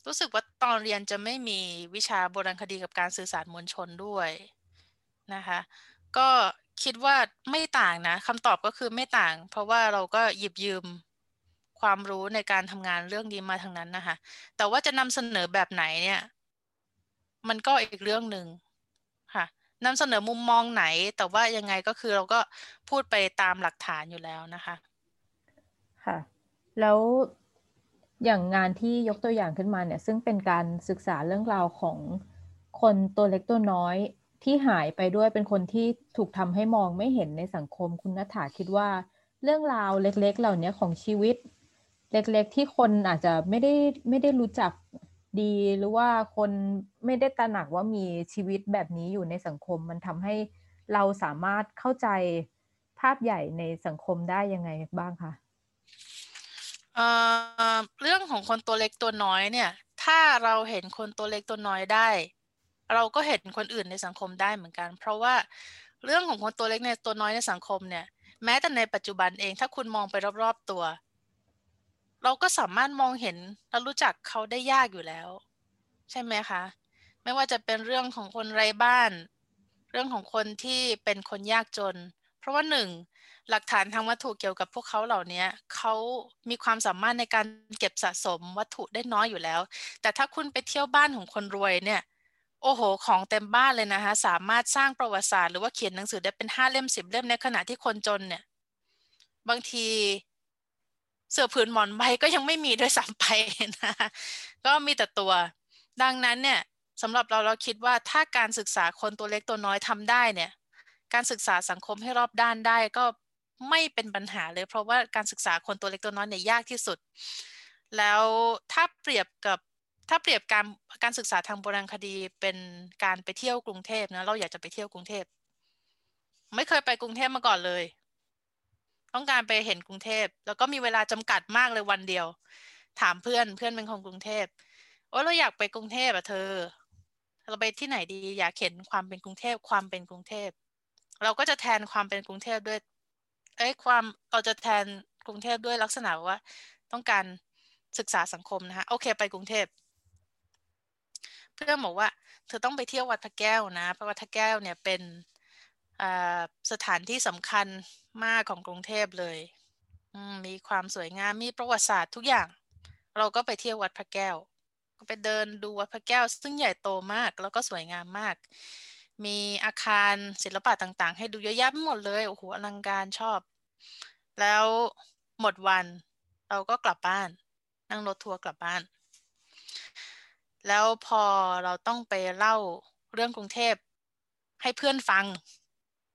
รู้สึกว่าตอนเรียนจะไม่มีวิชาโบราณคดีกับการสื่อสารมวลชนด้วยนะคะ ก็คิดว่าไม่ต่างนะคำตอบก็คือไม่ต่าง เพราะว่าเราก็หยิบยืมความรู้ในการทำงานเรื่องนี้มาทางนั้นนะคะ แต่ว่าจะนำเสนอแบบไหนเนี่ย มันก็อีกเรื่องหนึ่ง นำเสนอมุมมองไหน แต่ว่ายังไงก็คือเราก็พูดไปตามหลักฐานอยู่แล้วนะคะ ค่ะ แล้วอย่างงานที่ยกตัวอย่างขึ้นมาเนี่ย ซึ่งเป็นการศึกษาเรื่องราวของคนตัวเล็กตัวน้อยที่หายไปด้วยเป็นคนที่ถูกทำให้มองไม่เห็นในสังคมคุณนัฐาคิดว่าเรื่องราวเล็ก ๆ เหล่านี้ของชีวิต เล็ก ๆ ที่คนอาจจะไม่ได้ไม่ได้รู้จัก ดีหรือว่าคนไม่ได้ตระหนักว่ามีชีวิตแบบนี้อยู่ในสังคม มันทำให้เราสามารถเข้าใจภาพใหญ่ในสังคมได้ยังไงบ้างคะเเรื่องของคนตัวเล็กตัวน้อยเนี่ย ถ้าเราเห็นคนตัวเล็กตัวน้อยได้ เราก็เห็นคนอื่นในสังคมได้เหมือนกัน เพราะว่าเรื่องของคนตัวเล็กในตัวน้อยในสังคมเนี่ย แม้แต่ในปัจจุบันเอง ถ้าคุณมองไปรอบๆตัว เราก็สามารถมองเห็นและรู้จักเขาได้ยากอยู่แล้ว ใช่ไหมคะ ไม่ว่าจะเป็นเรื่องของคนไร้บ้าน เรื่องของคนที่เป็นคนยากจน เพราะว่าหนึ่งหลักฐานทางวัตถุเกี่ยวกับพวกเขาเหล่านี้เขามีความสามารถในการเก็บสะสมวัตถุได้น้อยอยู่แล้ว แต่ถ้าคุณไปเที่ยวบ้านของคนรวยเนี่ยโอ้โห ของเต็มบ้านเลยนะคะ สามารถสร้างประวัติศาสตร์หรือว่าเขียนหนังสือได้เป็นห้าเล่มสิบเล่มในขณะที่คนจนเนี่ย บางที เสื้อผืนหมอนใบก็ยังไม่มีด้วยซ้ำไปนะก็มีแต่ตัว ดังนั้นเนี่ยสำหรับเราเราคิดว่าถ้าการศึกษาคนตัวเล็กตัวน้อยทำได้เนี่ย การศึกษาสังคมให้รอบด้านได้ก็ไม่เป็นปัญหาเลย เพราะว่าการศึกษาคนตัวเล็กตัวน้อยเนี่ยยากที่สุด แล้วถ้าเปรียบกับถ้าเปรียบการการศึกษาทางโบราณคดีเป็นการไปเที่ยวกรุงเทพนะเราอยากจะไปเที่ยวกรุงเทพ ไม่เคยไปกรุงเทพมาก่อนเลย ต้องการไปเห็นกรุงเทพ แล้วก็มีเวลาจำกัดมากเลยวันเดียว ถามเพื่อนเพื่อนเป็นของกรุงเทพโอ้เราอยากไปกรุงเทพอะเธอ เราไปที่ไหนดีอยากเห็นความเป็นกรุงเทพความเป็นกรุงเทพ เราก็จะแทนความเป็นกรุงเทพด้วย เอ้ความเราจะแทนกรุงเทพด้วยลักษณะว่า ต้องการศึกษาสังคมนะคะโอเค ไปกรุงเทพเพื่อนบอกว่า เธอต้องไปเที่ยววัดพระแก้วนะเพราะวัดพระแก้วเนี่ยเป็น สถานที่สำคัญมากของกรุงเทพเลยมีความสวยงามมีประวัติศาสตร์ทุกอย่าง เราก็ไปเที่ยววัดพระแก้ว ก็ไปเดินดูวัดพระแก้ว ซึ่งใหญ่โตมากแล้วก็สวยงามมาก มีอาคารศิลปะต่างๆ ให้ดูเยอะแยะหมดเลยโอ้โหอลังการชอบ แล้วหมดวันเราก็กลับบ้าน นั่งรถทัวร์กลับบ้าน แล้วพอเราต้องไปเล่าเรื่องกรุงเทพให้เพื่อนฟัง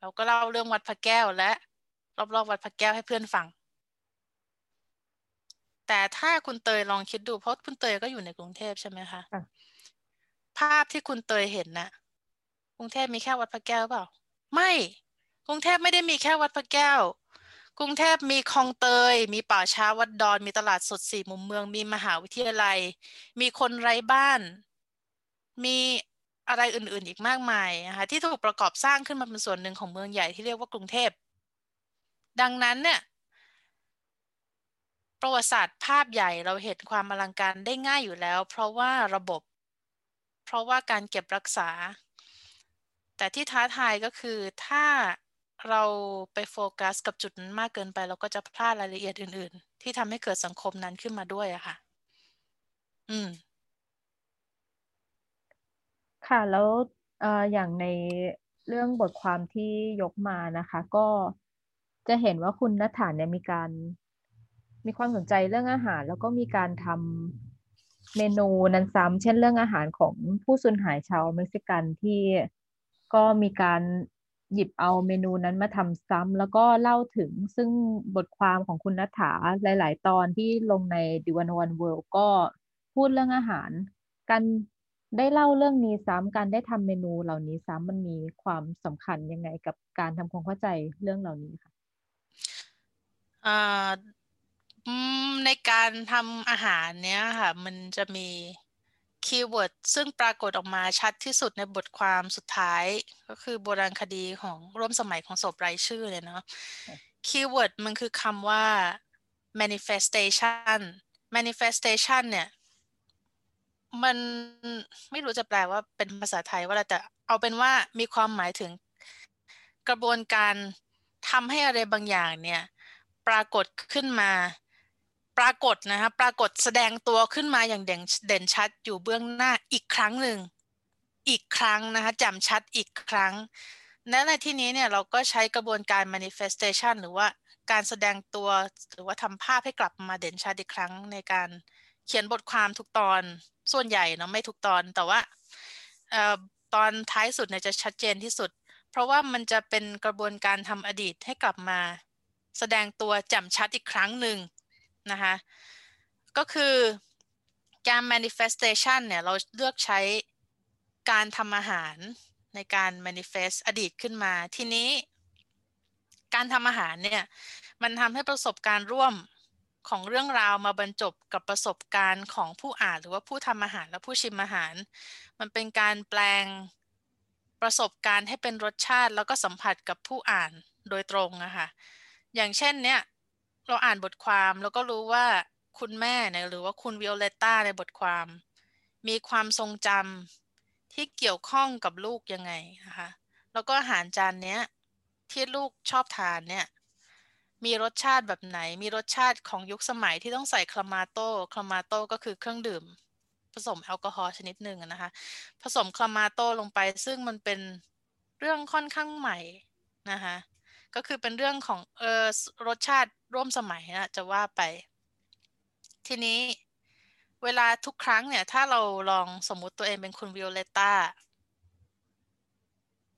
เราก็เล่าเรื่องวัดพระแก้วและ รอบๆวัดพระแก้วให้เพื่อนฟัง แต่ถ้าคุณเตยลองคิดดูเพราะคุณเตยก็อยู่ในกรุงเทพใช่ไหมคะภาพที่คุณเตยเห็นนะ่ะรุงเทพมีแค่วัดพระแก้วเปล่า ไม่ กรุงเทพไม่ได้มีแค่วัดพระแก้ว กรุงเทพมีคลองเตย มีป่าช้าวัดดอน มีตลาดสดสี่มุมเมือง มีมหาวิทยาลัย มีคนไร้บ้าน มี อะไรอื่นๆ อีกมากมายนะคะที่ถูกประกอบสร้างขึ้นมาเป็นส่วนหนึ่งของเมืองใหญ่ที่เรียกว่ากรุงเทพ ดังนั้นเนี่ยประวัติศาสตร์ภาพใหญ่เราเห็นความอลังการได้ง่ายอยู่แล้ว เพราะว่าระบบ เพราะว่าการเก็บรักษา แต่ที่ท้าทายก็คือถ้าเราไปโฟกัสกับจุดนั้นมากเกินไป เราก็จะพลาดรายละเอียดอื่น ๆ ที่ทำให้เกิดสังคมนั้นขึ้นมาด้วยอะค่ะ อืม ค่ะแล้วเอ่ออย่างในเรื่องบทความที่ยกมานะคะ ก็จะเห็นว่าคุณนัฐานเนี่ยมีการ มีความสนใจเรื่องอาหาร แล้วก็มีการทำเมนูนั้นซ้ำเช่นเรื่องอาหารของผู้สูญหายชาวเม็กซิกันที่ก็มีการหยิบเอาเมนูนั้นมาทำซ้ำแล้วก็เล่าถึงซึ่งบทความของคุณนัฐาหลาย ๆ ตอนที่ลงในดิวันวันเวิลด์ก็พูดเรื่องอาหาร การ ได้เล่าเรื่องนี้ซ้ำการได้ทำเมนูเหล่านี้ซ้ำมันมีความสำคัญยังไงกับการทำความเข้าใจเรื่องเหล่านี้ค่ะในการทำอาหารเนี้ยค่ะ มันจะมี keyword ซึ่งปรากฏออกมาชัดที่สุดในบทความสุดท้าย ก็คือโบราณคดีของร่วมสมัยของศพไร้ชื่อเลยเนาะ keyword มันคือคำว่า manifestation manifestation เนี่ย มันไม่รู้จะแปลว่าเป็นภาษาไทยว่าอะไรแต่เอาเป็นว่ามีความหมายถึงกระบวนการทำให้อะไรบางอย่างเนี่ย ปรากฏขึ้นมา ปรากฏนะคะปรากฏแสดงตัวขึ้นมาอย่างเด่นเด่นชัดอยู่เบื้องหน้าอีกครั้งหนึ่ง อีกครั้งนะคะจำชัดอีกครั้งและในที่นี้เนี่ยเราก็ใช้กระบวนการ manifestation หรือว่าการแสดงตัวหรือว่าทำภาพให้กลับมาเด่นชัดอีกครั้งในการเขียนบทความทุกตอน ส่วนใหญ่เนาะไม่ทุกตอนแต่ว่าตอนท้ายสุดเนี่ยจะชัดเจนที่สุด เพราะว่ามันจะเป็นกระบวนการทำอดีตให้กลับมา แสดงตัวแจ่มชัดอีกครั้งหนึ่งนะคะก็คือการ manifestation เนี่ยเราเลือกใช้การทำอาหารในการ manifest อดีตขึ้นมา ทีนี้ การทำอาหารเนี่ย มันทำให้ประสบการณ์ร่วม ของเรื่องราวมาบรรจบกับประสบการณ์ของผู้อ่านหรือว่าผู้ทำอาหารและผู้ชิมอาหาร มันเป็นการแปลงประสบการณ์ให้เป็นรสชาติแล้วก็สัมผัสกับผู้อ่านโดยตรงอะค่ะ อย่างเช่นเนี่ย เราอ่านบทความแล้วก็รู้ว่าคุณแม่เนี่ยหรือว่าคุณวิโอเลต้าในบทความ มีความทรงจำที่เกี่ยวข้องกับลูกยังไงนะคะ แล้วก็อาหารจานเนี้ยที่ลูกชอบทานเนี่ย มีรสชาติแบบไหน มีรสชาติของยุคสมัยที่ต้องใส่คลามาโต้คลามาโต้ก็คือเครื่องดื่ม ผสมแอลกอฮอล์ชนิดหนึ่งนะคะ ผสมคลามาโต้ลงไป ซึ่งมันเป็นเรื่องค่อนข้างใหม่นะคะก็คือเป็นเรื่องของเออรสชาติร่วมสมัยนะจะว่าไป ทีนี้เวลาทุกครั้งเนี่ย ถ้าเราลองสมมุติตัวเองเป็นคุณวิโอเลต้า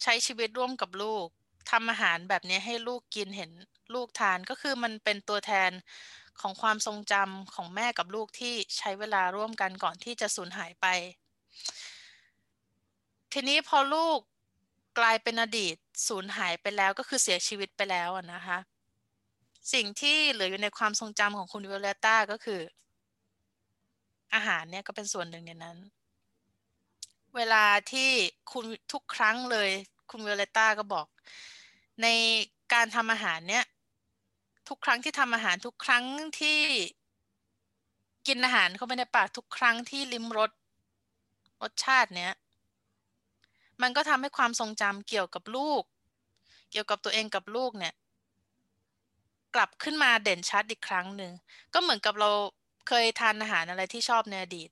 ใช้ชีวิตร่วมกับลูกทำอาหารแบบนี้ให้ลูกกินเห็น ลูกทานก็คือมันเป็นตัวแทนของความทรงจำของแม่กับลูกที่ใช้เวลาร่วมกันก่อนที่จะสูญหายไป ทีนี้พอลูกกลายเป็นอดีตสูญหายไปแล้วก็คือเสียชีวิตไปแล้วนะคะ สิ่งที่เหลืออยู่ในความทรงจำของคุณวิโอเลต้าก็คือ อาหารเนี่ยก็เป็นส่วนหนึ่งในนั้น เวลาที่คุณทุกครั้งเลยคุณวิโอเลต้าก็บอก ในการทำอาหารเนี่ย ทุกครั้งที่ทำอาหารทุกครั้งที่กินอาหารเข้าไปในปากทุกครั้งที่ลิ้มรสรสชาติเนี้ย มันก็ทำให้ความทรงจำเกี่ยวกับลูก เกี่ยวกับตัวเองกับลูกเนี่ย กลับขึ้นมาเด่นชัดอีกครั้งหนึ่งก็เหมือนกับเราเคยทานอาหารอะไรที่ชอบในอดีต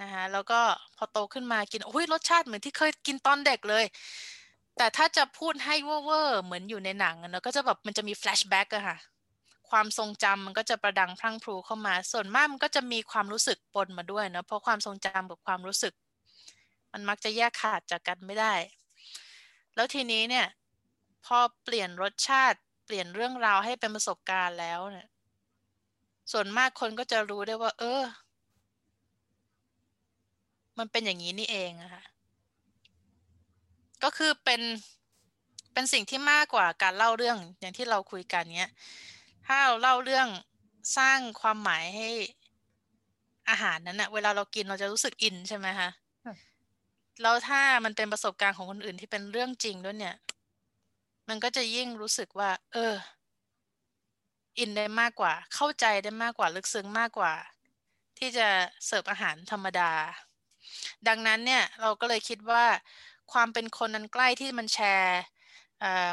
นะคะแล้วก็พอโตขึ้นมากินโอ้ยรสชาติเหมือนที่เคยกินตอนเด็กเลย แต่ถ้าจะพูดให้เว่อร์เหมือนอยู่ในหนังเนะก็จะแบบมันจะมี flashback อะค่ะ ความทรงจำมันก็จะประดังพรั่งพรูเข้ามา ส่วนมากมันก็จะมีความรู้สึกปนมาด้วยนะเพราะความทรงจำกับความรู้สึก มันมักจะแยกขาดจากกันไม่ได้ แล้วทีนี้เนี่ยพอเปลี่ยนรสชาติเปลี่ยนเรื่องราวให้เป็นประสบการณ์แล้วเนี่ยส่วนมากคนก็จะรู้ได้ว่า เออ มันเป็นอย่างนี้นี่เองอะค่ะก็คือเป็นเป็นสิ่งที่มากกว่าการเล่าเรื่องอย่างที่เราคุยกันเนี้ย ถ้าเราเล่าเรื่องสร้างความหมายให้อาหารนั้นนะเวลาเรากินเราจะรู้สึกอินใช่ไหมคะแล้วถ้ามันเป็นประสบการณ์ของคนอื่นที่เป็นเรื่องจริงด้วยเนี่ย มันก็จะยิ่งรู้สึกว่า เออ อินได้มากกว่า เข้าใจได้มากกว่าลึกซึ้งมากกว่า ที่จะเสิร์ฟอาหารธรรมดา ดังนั้นเนี่ยเราก็เลยคิดว่า ความเป็นคนนั้นใกล้ที่มันแชร์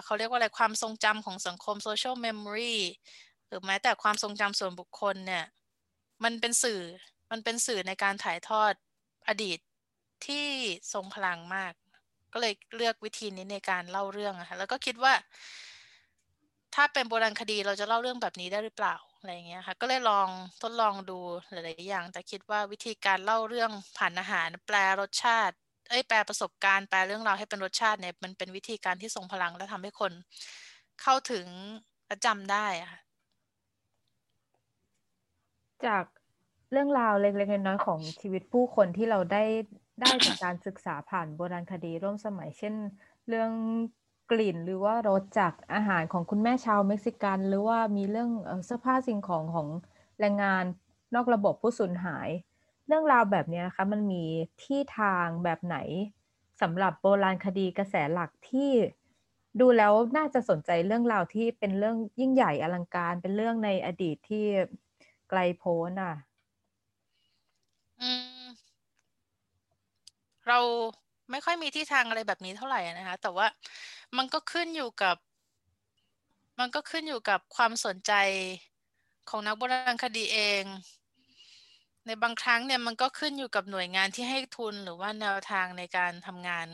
เขาเรียกว่าอะไรความทรงจำของสังคม social memory หรือแม้แต่ความทรงจำส่วนบุคคลเนี่ย มันเป็นสื่อมันเป็นสื่อในการถ่ายทอดอดีตที่ทรงพลังมาก ก็เลยเลือกวิธีนี้ในการเล่าเรื่องอะค่ะแล้วก็คิดว่า ถ้าเป็นโบราณคดีเราจะเล่าเรื่องแบบนี้ได้หรือเปล่าอะไรเงี้ยค่ะก็เลยลองทดลองดูหลายๆอย่าง แต่คิดว่าวิธีการเล่าเรื่องผ่านอาหาร แปลรสชาติ เอ้ยแปลประสบการณ์แปลเรื่องราวให้เป็นรสชาติเนี่ยมันเป็นวิธีการที่ทรงพลังและทำให้คนเข้าถึงและจำได้ค่ะ จากเรื่องราวเล็กๆน้อยๆของชีวิตผู้คนที่เราได้ได้จากการศึกษาผ่านโบราณคดีร่วมสมัย เช่น เรื่องกลิ่นหรือว่ารสจากอาหารของคุณแม่ชาวเม็กซิกัน หรือว่ามีเรื่องเสื้อผ้าสิ่งของของแรงงานนอกระบบผู้สูญหาย เรื่องราวแบบนี้นะคะมันมีที่ทางแบบไหนสำหรับโบราณคดีกระแสหลักที่ดูแล้วน่าจะสนใจเรื่องราวที่เป็นเรื่องยิ่งใหญ่อลังการ เป็นเรื่องในอดีตที่ ไกลโพ้นอะเราไม่ค่อยมีที่ทางอะไรแบบนี้เท่าไหร่นะคะ แต่ว่ามันก็ขึ้นอยู่กับ มันก็ขึ้นอยู่กับความสนใจของนักโบราณคดีเอง ในบางครั้งเนี่ยมันก็ขึ้นอยู่กับหน่วยงานที่ให้ทุนหรือว่าแนวทางในการทำงาน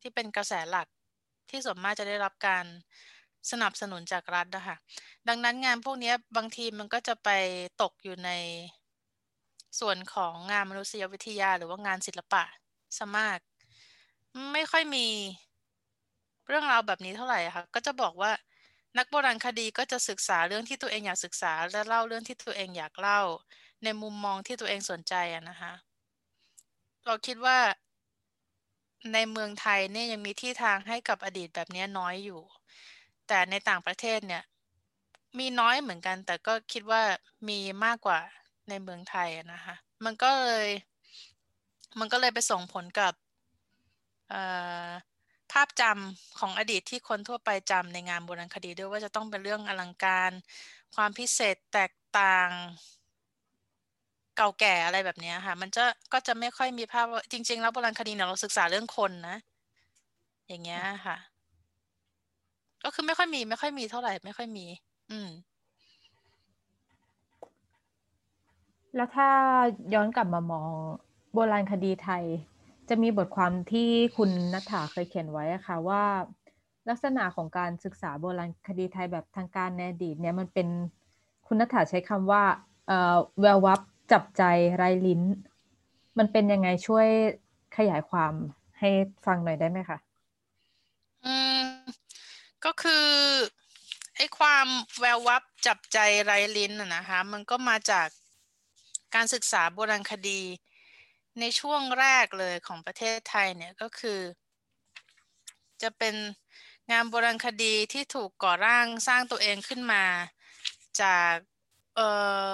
ที่เป็นกระแสหลักที่ส่วนมากจะได้รับการ สนับสนุนจากรัฐนะคะดังนั้นงานพวกนี้บางทีมันก็จะไปตกอยู่ในส่วนของงานมนุษยวิทยาหรือว่างานศิลปะซะมาก ไม่ค่อยมีเรื่องราวแบบนี้เท่าไหร่ค่ะ ก็จะบอกว่านักโบราณคดีก็จะศึกษาเรื่องที่ตัวเองอยากศึกษา และเล่าเรื่องที่ตัวเองอยากเล่า ในมุมมองที่ตัวเองสนใจอะนะคะ เราคิดว่าในเมืองไทยเนี่ยยังมีที่ทางให้กับอดีตแบบนี้น้อยอยู่ แต่ในต่างประเทศเนี่ย มีน้อยเหมือนกัน แต่ก็คิดว่ามีมากกว่าในเมืองไทยนะคะ มันก็เลย มันก็เลยไปส่งผลกับภาพจำของอดีตที่คนทั่วไปจำในงานโบราณคดีด้วยว่าจะต้องเป็นเรื่องอลังการ ความพิเศษแตกต่าง เก่าแก่อะไรแบบนี้ค่ะ มันจะก็จะไม่ค่อยมีภาพจริง ๆ แล้วโบราณคดีเนี่ยเราศึกษาเรื่องคนนะ อย่างเงี้ยค่ะ ก็คือไม่ค่อยมี ไม่ค่อยมีเท่าไหร่ ไม่ค่อยมี อืม แล้วถ้าย้อนกลับมามองโบราณคดีไทย จะมีบทความที่คุณนัฐาเคยเขียนไว้ค่ะว่า ลักษณะของการศึกษาโบราณคดีไทยแบบทางการในอดีตเนี่ยมันเป็นคุณนัฐาใช้คำว่าแวววับจับใจไรลิ้น มันเป็นยังไงช่วยขยายความให้ฟังหน่อยได้ไหมคะอืม ก็คือไอ้ความแวววับจับใจไรลิ้นนะคะมันก็มาจากการศึกษาโบราณคดี ในช่วงแรกเลยของประเทศไทยเนี่ยก็คือ จะเป็นงานโบราณคดีที่ถูกก่อร่างสร้างตัวเองขึ้นมาจากอ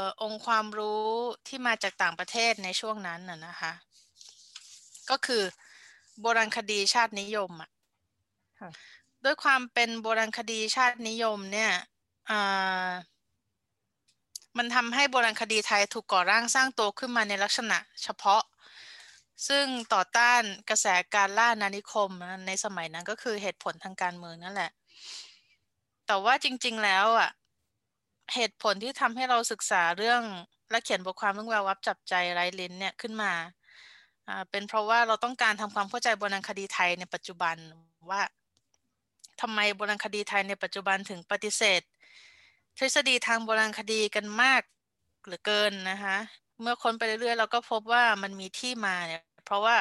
อองค์ความรู้ที่มาจากต่างประเทศในช่วงนั้นน่ะนะคะก็คือโบราณคดีชาตินิยมอะ ด้วยความเป็นโบราณคดีชาตินิยมเนี่ยมันทำให้โบราณคดีไทยถูกก่อร่างสร้างตัวขึ้นมาในลักษณะเฉพาะ ซึ่งต่อต้านกระแสการล่านานิคมในสมัยนั้นก็คือเหตุผลทางการเมืองนั่นแหละ แต่ว่าจริง ๆแล้วอะเหตุผลที่ทำให้เราศึกษาเรื่องและเขียนบทความเรื่องแวววับจับใจไร้ลิ้นเนี่ยขึ้นมาอ่าเป็นเพราะว่าเราต้องการทำความเข้าใจโบราณคดีไทยในปัจจุบันว่า ทำไมโบราณคดีไทยในปัจจุบันถึงปฏิเสธ ทฤษฎีทางโบราณคดีกันมากเหลือเกินนะคะ เมื่อค้นไปเรื่อยๆ เราก็พบว่ามันมีที่มาเนี่ยเพราะว่า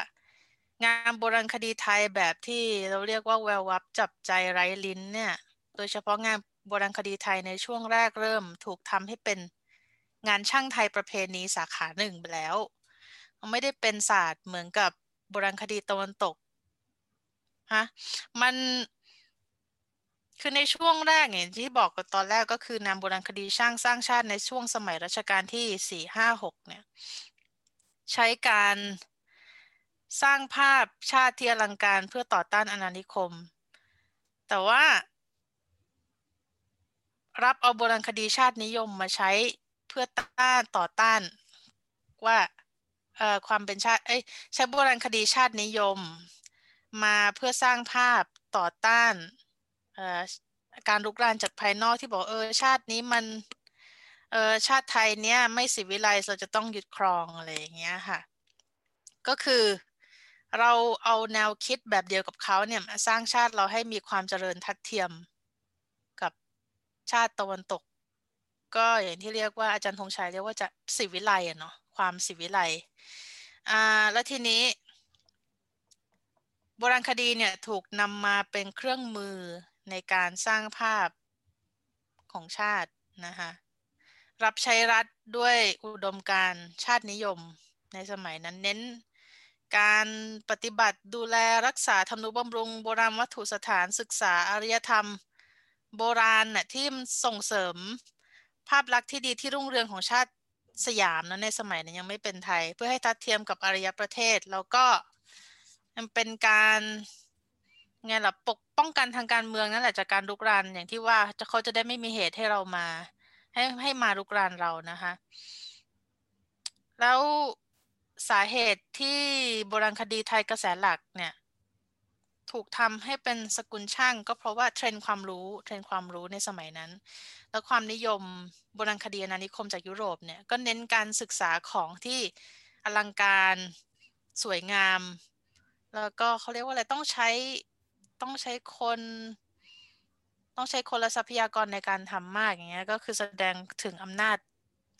งานโบราณคดีไทยแบบที่เราเรียกว่าแวววับจับใจไร้ลิ้นเนี่ย โดยเฉพาะงานโบราณคดีไทยในช่วงแรกเริ่มถูกทำให้เป็นงานช่างไทยประเพณีสาขาหนึ่งไปแล้ว ไม่ได้เป็นศาสตร์เหมือนกับโบราณคดีตะวันตกฮะมัน คือในช่วงแรกเนี่ยที่บอกตอนแรกก็คือนามโบราณคดีช่างสร้างชาติในช่วงสมัยรัชกาลที่สี่ห้าหกเนี่ย ใช้การสร้างภาพชาติที่อลังการเพื่อต่อต้านอาณานิคม แต่ว่า รับเอาโบราณคดีชาตินิยมมาใช้เพื่อต้านต่อต้านว่าความเป็นชาติเอ้ยใช้โบราณคดีชาตินิยม มาเพื่อสร้างภาพต่อต้าน การลุกรานจากภายนอกที่บอกเออชาตินี้มันเออชาติไทยเนี้ยไม่สิวิไลเราจะต้องหยึดครองอะไรอย่างเงี้ยค่ะ ก็คือเราเอาแนวคิดแบบเดียวกับเขาเนี่ยมาสร้างชาติเราให้มีความเจริญทัดเทียมกับชาติตะวันตก ก็อย่างที่เรียกว่าอาจารย์ธงชัยเรียกว่าจะสิวิไลอะเนาะความสิวิไลอ่าแล้วทีนี้ โบราณคดีเนี่ยถูกนำมาเป็นเครื่องมือ ในการสร้างภาพของชาตินะคะรับใช้รัฐด้วยอุดมการชาตินิยมในสมัยนั้นเน้น การปฏิบัติดูแลรักษาทำนุบำรุง โบราณวัตถุสถานศึกษาอารยธรรม โบราณน่ะที่ส่งเสริมภาพลักษณ์ที่ดีที่รุ่งเรืองของชาติสยามนะในสมัยนั้นยังไม่เป็นไทย เพื่อให้ทัดเทียมกับอารยประเทศ แล้วก็มันเป็นการ ไงล่ะปกป้องกันทางการเมืองนั่นแหละจากการลุกรานอย่างที่ว่าจะเขาจะได้ไม่มีเหตุให้เรามา ให้ให้มาลุกรานเรานะคะ แล้วสาเหตุที่โบราณคดีไทยกระแสหลักเนี่ย ถูกทำให้เป็นสกุลช่าง ก็เพราะว่าเทรนด์ความรู้เทรนด์ความรู้ในสมัยนั้น แล้วความนิยมโบราณคดีอาณานิคมจากยุโรปเนี่ยก็เน้นการศึกษาของที่อลังการสวยงาม แล้วก็เขาเรียกว่าอะไรต้องใช้ ต้องใช้คน ต้องใช้คนและทรัพยากรในการทำมากอย่างเงี้ยก็คือแสดงถึงอำนาจ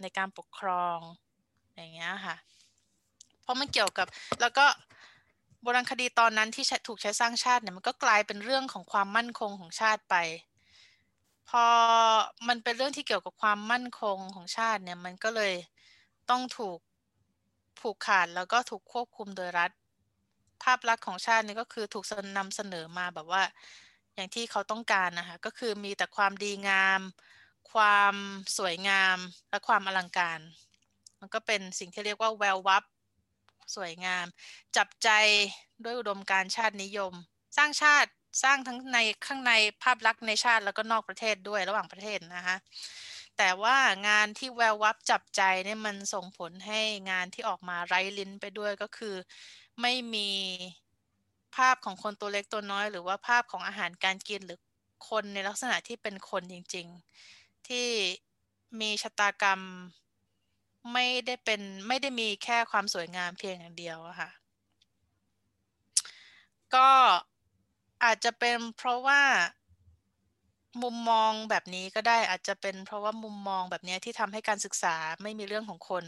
ในการปกครองอย่างเงี้ยค่ะ เพราะมันเกี่ยวกับแล้วก็โบราณคดีตอนนั้นที่ถูกใช้สร้างชาติเนี่ยมันก็กลายเป็นเรื่องของความมั่นคงของชาติไป พอมันเป็นเรื่องที่เกี่ยวกับความมั่นคงของชาติเนี่ยมันก็เลยต้องถูกผูกขาดแล้วก็ถูกควบคุมโดยรัฐ ภาพลักษณ์ของชาตินี่ก็คือถูกนำเสนอมาแบบว่า อย่างที่เขาต้องการนะคะก็คือมีแต่ความดีงาม ความสวยงามและความอลังการ มันก็เป็นสิ่งที่เรียกว่าแวววับสวยงาม จับใจด้วยอุดมการชาตินิยม สร้างชาติสร้างทั้งในข้างในภาพลักษณ์ในชาติแล้วก็นอกประเทศด้วยระหว่างประเทศนะคะแต่ว่างานที่แวววับจับใจเนี่ยมันส่งผลให้งานที่ออกมาไร้ลิ้นไปด้วยก็คือ ไม่มีภาพของคนตัวเล็กตัวน้อย หรือว่าภาพของอาหารการกินหรือคนในลักษณะที่เป็นคนจริง ๆ ที่มีชะตากรรมไม่ได้เป็นไม่ได้มีแค่ความสวยงามเพียงอย่างเดียวอะค่ะ ก็อาจจะเป็นเพราะว่ามุมมองแบบนี้ก็ได้อาจจะเป็นเพราะว่ามุมมองแบบนี้ที่ทำให้การศึกษาไม่มีเรื่องของคน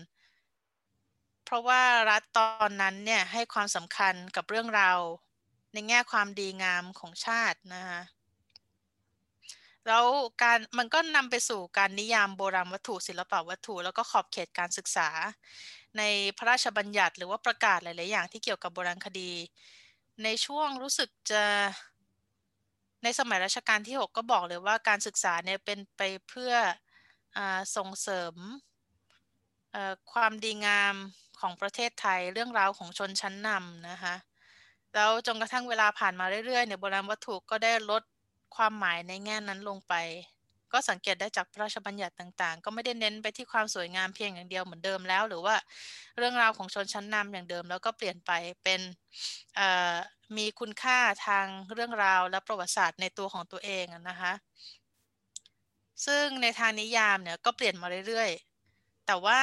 เพราะว่ารัฐตอนนั้นเนี่ยให้ความสำคัญกับเรื่องราวในแง่ความดีงามของชาตินะคะแล้วการมันก็นำไปสู่การนิยามโบราณวัตถุศิลปวัตถุ แล้วก็ขอบเขตการศึกษา ในพระราชบัญญัติหรือว่าประกาศหลาย ๆ อย่างที่เกี่ยวกับโบราณคดี ในช่วงรู้สึกจะในสมัยรัชกาลที่ 6 ก็บอกเลยว่าการศึกษาเนี่ยเป็นไปเพื่ออส่งเสริม ความดีงามของประเทศไทยเรื่องราวของชนชั้นนำนะคะแล้วจนกระทั่งเวลาผ่านมาเรื่อยๆเนี่ยโบราณวัตถุก็ได้ลดความหมายในแง่นั้นลงไป ก็สังเกตได้จากพระราชบัญญัติต่างๆ ก็ไม่ได้เน้นไปที่ความสวยงามเพียงอย่างเดียวเหมือนเดิมแล้ว หรือว่าเรื่องราวของชนชั้นนำอย่างเดิม แล้วก็เปลี่ยนไปเป็นมีคุณค่าทางเรื่องราวและประวัติศาสตร์ในตัวของตัวเองนะคะซึ่งในทางนิยามเนี่ยก็เปลี่ยนมาเรื่อยๆ แต่ว่า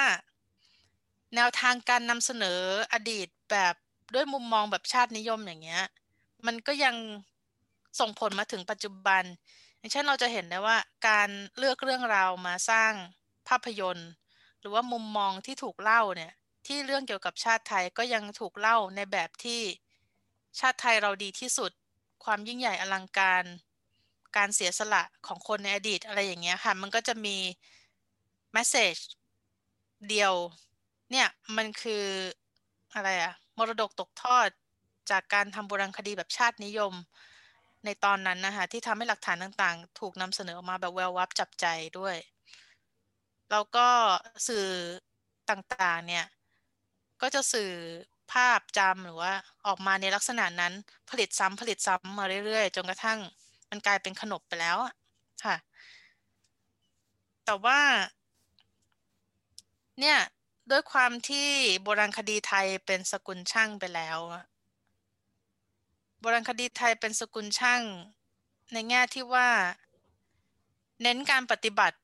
แนวทางการนำเสนออดีตแบบด้วยมุมมองแบบชาตินิยมอย่างเงี้ย มันก็ยังส่งผลมาถึงปัจจุบัน อย่างเช่นเราจะเห็นได้ว่าการเลือกเรื่องราวมาสร้างภาพยนตร์ หรือว่ามุมมองที่ถูกเล่าเนี่ย ที่เรื่องเกี่ยวกับชาติไทยก็ยังถูกเล่าในแบบที่ชาติไทยเราดีที่สุด ความยิ่งใหญ่อลังการ การเสียสละของคนในอดีตอะไรอย่างเงี้ยค่ะ มันก็จะมีแมส เดียว เนี่ยมันคืออะไรอะมรดกตกทอดจากการทำโบราณคดีแบบชาตินิยมในตอนนั้นนะคะที่ทำให้หลักฐานต่างๆ ถูกนำเสนอออกมาแบบแวววับจับใจด้วย แล้วก็สื่อต่างๆ เนี่ย ก็จะสื่อภาพจำหรือว่าออกมาในลักษณะนั้นผลิตซ้ำผลิตซ้ำมาเรื่อยๆ จนกระทั่งมันกลายเป็นขนบไปแล้วค่ะ แต่ว่า เนี่ยด้วยความที่โบราณคดีไทยเป็นสกุลช่างไปแล้วโบราณคดีไทยเป็นสกุลช่าง ในแง่ที่ว่า เน้นการปฏิบัติ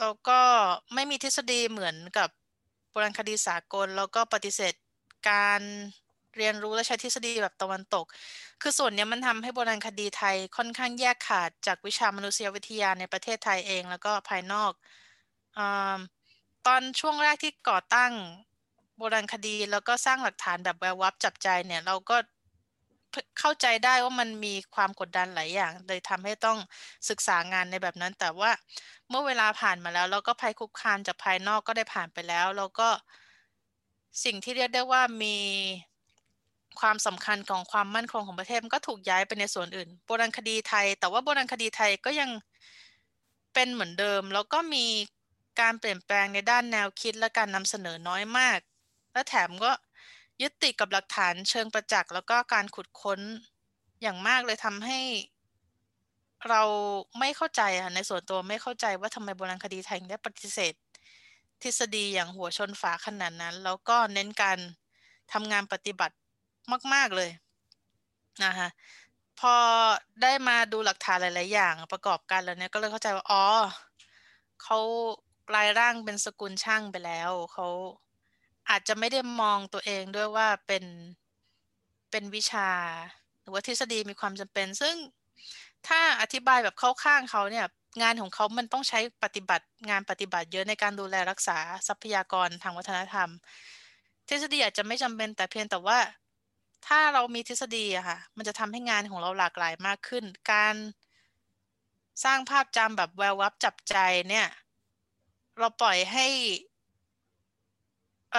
แล้วก็ไม่มีทฤษฎีเหมือนกับโบราณคดีสากล แล้วก็ปฏิเสธการเรียนรู้และใช้ทฤษฎีแบบตะวันตก คือส่วนนี้มันทำให้โบราณคดีไทยค่อนข้างแยกขาดจากวิชามนุษยวิทยาในประเทศไทยเอง แล้วก็ภายนอกอ ตอนช่วงแรกที่ก่อตั้งโบราณคดีแล้วก็สร้างหลักฐานแบบแวววับจับใจเนี่ย เราก็เข้าใจได้ว่ามันมีความกดดันหลายอย่าง เลยทำให้ต้องศึกษางานในแบบนั้น แต่ว่าเมื่อเวลาผ่านมาแล้วแล้วก็ภัยคุกคามจากภายนอกก็ได้ผ่านไปแล้วแล้วก็สิ่งที่เรียกได้ว่ามีความสำคัญของความมั่นคงของประเทศมันก็ถูกย้ายไปในส่วนอื่น โบราณคดีไทย แต่ว่าโบราณคดีไทยก็ยังเป็นเหมือนเดิม แล้วก็มี การเปลี่ยนแปลงในด้านแนวคิดและการนำเสนอน้อยมาก และแถมก็ยึดติดกับหลักฐานเชิงประจักษ์แล้วก็การขุดค้นอย่างมากเลยทำให้ เราไม่เข้าใจอะในส่วนตัวไม่เข้าใจว่าทำไมโบราณคดีไทยได้ปฏิเสธ ทฤษฎีอย่างหัวชนฝาขนาดนั้น แล้วก็เน้นการทำงานปฏิบัติมาก ๆเลยนะคะพอได้มาดูหลักฐานหลาย ๆ อย่างประกอบกันแล้วเนี่ยก็เลยเข้าใจว่าอ๋อเขา กลายร่างเป็นสกุลช่างไปแล้ว เขาอาจจะไม่ได้มองตัวเองด้วยว่าเป็นเป็นวิชา หรือว่าทฤษฎีมีความจำเป็น ซึ่งถ้าอธิบายแบบเข้าข้างเขาเนี่ย งานของเขามันต้องใช้ปฏิบัติงานปฏิบัติเยอะในการดูแลรักษาทรัพยากรทางวัฒนธรรม ทฤษฎีอาจจะไม่จำเป็นแต่เพียงแต่ว่าถ้าเรามีทฤษฎีอะค่ะ มันจะทำให้งานของเราหลากหลายมากขึ้น การสร้างภาพจำแบบแวววับจับใจเนี่ย เราปล่อยให้เ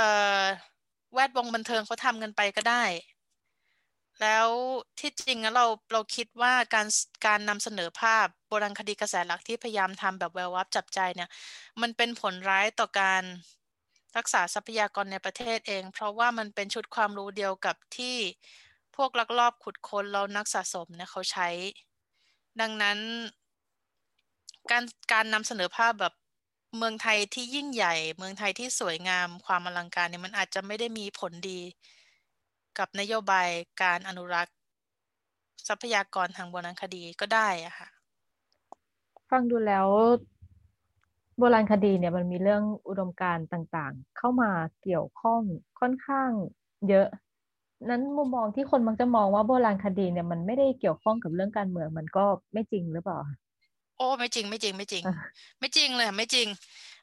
แวดวงบันเทิงเขาทำกันไปก็ได้ แล้วที่จริงเราเราคิดว่าการการนำเสนอภาพโบราณคดีกระแสหลักที่พยายามทำแบบแวววับจับใจเนี่ย มันเป็นผลร้ายต่อการรักษาทรัพยากรในประเทศเอง เพราะว่ามันเป็นชุดความรู้เดียวกับที่พวกลักลอบขุดค้นแล้วนักสะสมเนี่ยเขาใช้ ดังนั้น การการนำเสนอภาพแบบ เมืองไทยที่ยิ่งใหญ่ เมืองไทยที่สวยงามความอลังการเนี่ยมันอาจจะไม่ได้มีผลดี กับนโยบายการอนุรักษ์ ทรัพยากรทางโบราณคดีก็ได้อะค่ะ ฟังดูแล้ว โบราณคดีเนี่ยมันมีเรื่องอุดมการณ์ต่างๆ เข้ามาเกี่ยวข้องค่อนข้างเยอะ นั้นมุมมองที่คนมักจะมองว่าโบราณคดีเนี่ยมันไม่ได้เกี่ยวข้องกับเรื่องการเมืองมันก็ไม่จริงหรือเปล่า โอ้ไม่จริงไม่จริงไม่จริง ไม่จริงเลยไม่จริง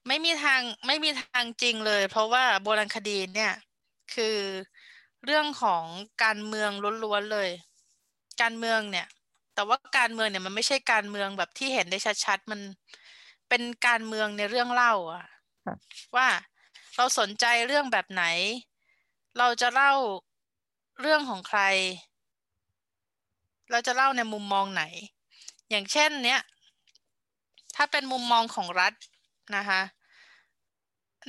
ไม่มีทางไม่มีทางจริงเลย เพราะว่าโบราณคดีเนี่ย คือเรื่องของการเมืองล้วนๆเลย การเมืองเนี่ย แต่ว่าการเมืองเนี่ยมันไม่ใช่การเมืองแบบที่เห็นได้ชัดๆมันเป็นการเมืองในเรื่องเล่าอะว่าเราสนใจเรื่องแบบไหน เราจะเล่าเรื่องของใคร เราจะเล่าในมุมมองไหน อย่างเช่น เนี้ย ถ้าเป็นมุมมองของรัฐนะคะ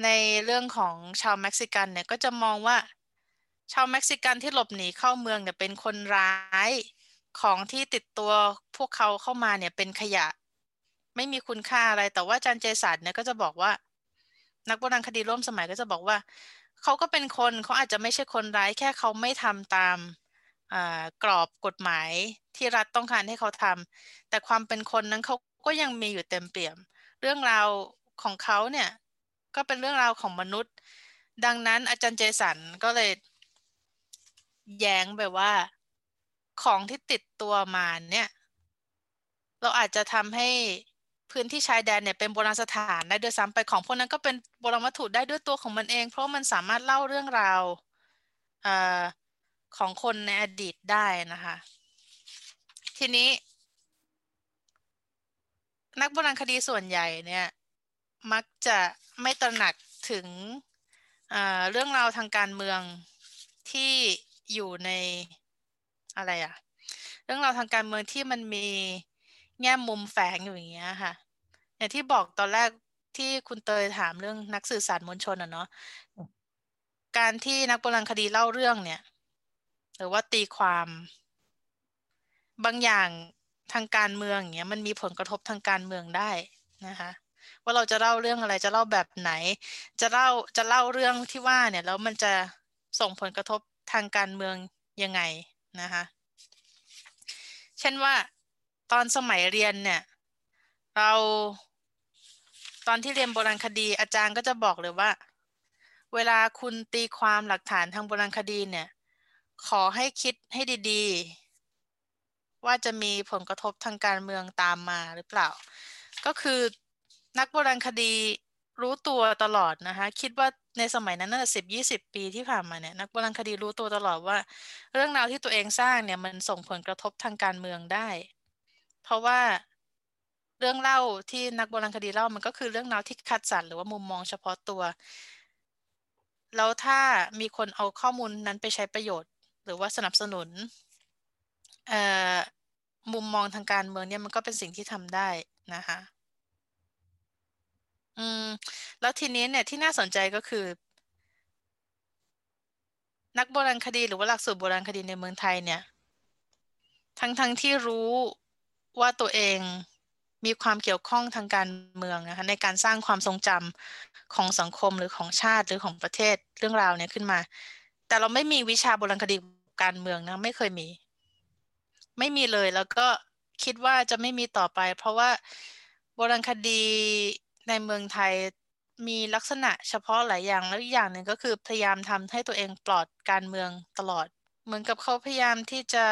ในเรื่องของชาวเม็กซิกันเนี่ยก็จะมองว่าชาวเม็กซิกันที่หลบหนีเข้าเมืองเนี่ยเป็นคนร้ายของที่ติดตัวพวกเขาเข้ามาเนี่ยเป็นขยะ ไม่มีคุณค่าอะไรแต่ว่าจันเจสันเนี่ยก็จะบอกว่า นักโบราณคดีร่วมสมัยก็จะบอกว่าเขาก็เป็นคนเขาอาจจะไม่ใช่คนร้ายแค่เขาไม่ทำตามกรอบกฎหมายที่รัฐต้องการให้เขาทำแต่ความเป็นคนนั้นเขา ก็ยังมีอยู่เต็มเปี่ยม เรื่องราวของเขาเนี่ยก็เป็นเรื่องราวของมนุษย์ ดังนั้นอาจารย์เจสันก็เลย แย้งแบบว่า ของที่ติดตัวมาเนี่ย เราอาจจะทำให้พื้นที่ชายแดนเนี่ยเป็นโบราณสถานได้ด้วยซ้ำไปของพวกนั้นก็เป็นโบราณวัตถุได้ด้วยตัวของมันเอง เพราะมันสามารถเล่าเรื่องราวอของคนในอดีตได้นะคะ ทีนี้ นักโบราณคดีส่วนใหญ่เนี่ย มักจะไม่ตระหนักถึงเรื่องราวทางการเมืองที่อยู่ในอะไรอะเรื่องราวทางการเมืองที่มันมีแง่มุมแฝงอยู่อย่างเงี้ยค่ะอย่างที่บอกตอนแรกที่คุณเตยถามเรื่องนักสื่อสารมวลชนอะเนาะการที่นักโบราณคดีเล่าเรื่องเนี่ย หรือว่าตีความ บางอย่าง ทางการเมืองอย่างเงี้ยมันมีผลกระทบทางการเมืองได้นะคะว่าเราจะเล่าเรื่องอะไรจะเล่าแบบไหน จะเล่าจะเล่าเรื่องที่ว่าเนี่ยแล้วมันจะส่งผลกระทบทางการเมืองยังไงนะคะเช่นว่าตอนสมัยเรียนเนี่ยเราตอนที่เรียนโบราณคดีอาจารย์ก็จะบอกเลยว่า เวลาคุณตีความหลักฐานทางโบราณคดีเนี่ยขอให้คิดให้ดี ว่าจะมีผลกระทบทางการเมืองตามมาหรือเปล่า ก็คือนักโบราณคดีรู้ตัวตลอดนะคะ คิดว่าในสมัยนั้นน่าจะสิบยี่สิบปีที่ผ่านมาเนี่ยนักโบราณคดีรู้ตัวตลอดว่า เรื่องราวที่ตัวเองสร้างเนี่ยมันส่งผลกระทบทางการเมืองได้ เพราะว่าเรื่องเล่าที่นักโบราณคดีเล่ามันก็คือเรื่องราวที่คัดสรรหรือว่ามุมมองเฉพาะตัว แล้วถ้ามีคนเอาข้อมูลนั้นไปใช้ประโยชน์ หรือว่าสนับสนุน มุมมองทางการเมืองเนี่ยมันก็เป็นสิ่งที่ทำได้นะคะ อืม แล้วทีนี้เนี่ยที่น่าสนใจก็คือ นักโบราณคดีหรือว่าหลักสูตรโบราณคดีในเมืองไทยเนี่ย ทั้งทั้งที่รู้ว่าตัวเองมีความเกี่ยวข้องทางการเมืองนะคะในการสร้างความทรงจำของสังคมหรือของชาติหรือของประเทศเรื่องราวเนี่ยขึ้นมา แต่เราไม่มีวิชาโบราณคดีการเมืองนะไม่เคยมี ไม่มีเลย แล้วก็คิดว่าจะไม่มีต่อไป เพราะว่าโบราณคดีในเมืองไทยมีลักษณะเฉพาะหลายอย่างแล้วอีกอย่างหนึ่งก็คือพยายามทำให้ตัวเองปลอดการเมืองตลอด เหมือนกับเขาพยายามที่จะ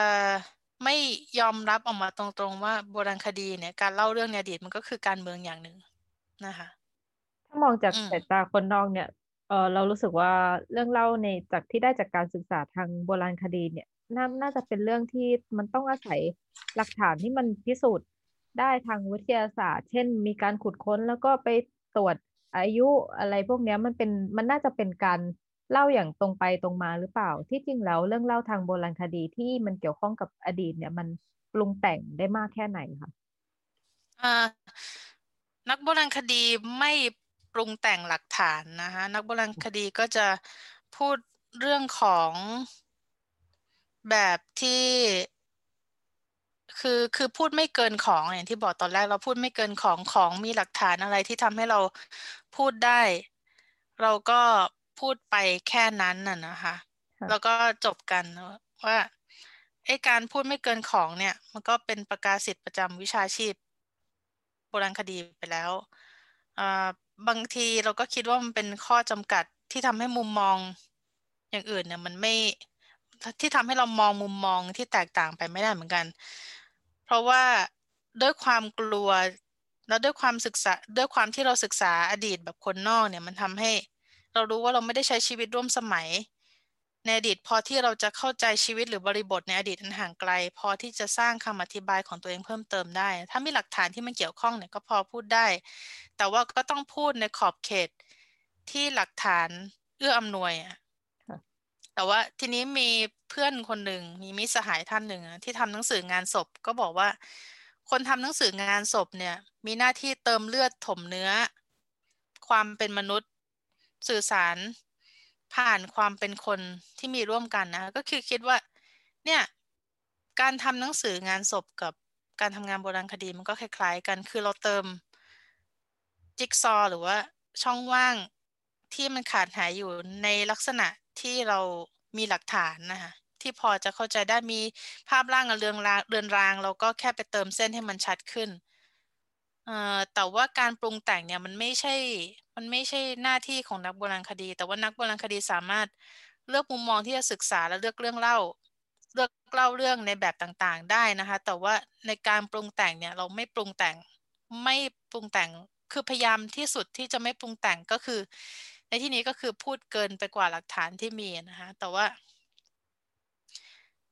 ไม่ยอมรับออกมาตรงๆว่าโบราณคดีเนี่ยการเล่าเรื่องในอดีตมันก็คือการเมืองอย่างหนึ่งนะคะถ้ามองจากสายตาคนนอกเนี่ยเออเรารู้สึกว่าเรื่องเล่าในจากที่ได้จากการศึกษาทางโบราณคดีเนี่ย น่าน่าจะเป็นเรื่องที่มันต้องอาศัยหลักฐานที่มันพิสูจน์ได้ทางวิทยาศาสตร์ เช่น มีการขุดค้นแล้วก็ไปตรวจอายุอะไรพวกนี้มันเป็นมันน่าจะเป็นการเล่าอย่างตรงไปตรงมาหรือเปล่า ที่จริงแล้วเรื่องเล่าทางโบราณคดีที่มันเกี่ยวข้องกับอดีตเนี่ยมันปรุงแต่งได้มากแค่ไหนคะนักโบราณคดีไม่ปรุงแต่งหลักฐานนะคะนักโบราณคดีก็จะพูดเรื่องของ แบบที่คือคือพูดไม่เกินของอย่างที่บอกตอนแรกเราพูดไม่เกินของของมีหลักฐานอะไรที่ทำให้เราพูดได้ เราก็พูดไปแค่นั้นน่ะนะคะ แล้วก็จบกันว่าไอ้การพูดไม่เกินของเนี่ย มันก็เป็นประกาศสิทธิ์ประจำวิชาชีพโบราณคดีไปแล้วบางทีเราก็คิดว่ามันเป็นข้อจำกัดที่ทำให้มุมมองอย่างอื่นเนี่ยมันไม่ ที่ทำให้เรามองมุมมองที่แตกต่างไปไม่ได้เหมือนกัน เพราะว่าด้วยความกลัวแล้วด้วยความศึกษาด้วยความที่เราศึกษาอดีตแบบคนนอกเนี่ยมันทำให้ เรารู้ว่าเราไม่ได้ใช้ชีวิตร่วมสมัย ในอดีตพอที่เราจะเข้าใจชีวิตหรือบริบทในอดีตอันห่างไกล พอที่จะสร้างคำอธิบายของตัวเองเพิ่มเติมได้ ถ้ามีหลักฐานที่มันเกี่ยวข้องเนี่ยก็พอพูดได้ แต่ว่าก็ต้องพูดในขอบเขตที่หลักฐานเอื้ออำนวยอะ แต่ว่าทีนี้มีเพื่อนคนหนึ่งมีมิสหายท่านหนึ่งที่ทำหนังสืองานศพก็บอกว่า คนทำหนังสืองานศพเนี่ย มีหน้าที่เติมเลือดถมเนื้อ ความเป็นมนุษย์สื่อสารผ่านความเป็นคนที่มีร่วมกันนะ ก็คือคิดว่า เนี่ย การทำหนังสืองานศพกับการทำงานโบราณคดีมันก็คล้ายๆ กัน คือเราเติมจิ๊กซอหรือว่าช่องว่างที่มันขาดหายอยู่ในลักษณะ ที่เรามีหลักฐานนะคะที่พอจะเข้าใจได้มีภาพร่างเรืองรางเรือนราง เราก็แค่ไปเติมเส้นให้มันชัดขึ้นแต่ว่าการปรุงแต่งเนี่ยมันไม่ใช่ มันไม่ใช่หน้าที่ของนักโบราณคดี แต่ว่านักโบราณคดีสามารถเลือกมุมมองที่จะศึกษาและเลือกเรื่องเล่า เลือกเล่าเรื่องในแบบต่างๆ ได้นะคะ แต่ว่าในการปรุงแต่งเนี่ยเราไม่ปรุงแต่ง ไม่ปรุงแต่ง คือพยายามที่สุดที่จะไม่ปรุงแต่งก็คือ ในที่นี้ก็คือพูดเกินไปกว่าหลักฐานที่มีนะคะแต่ว่า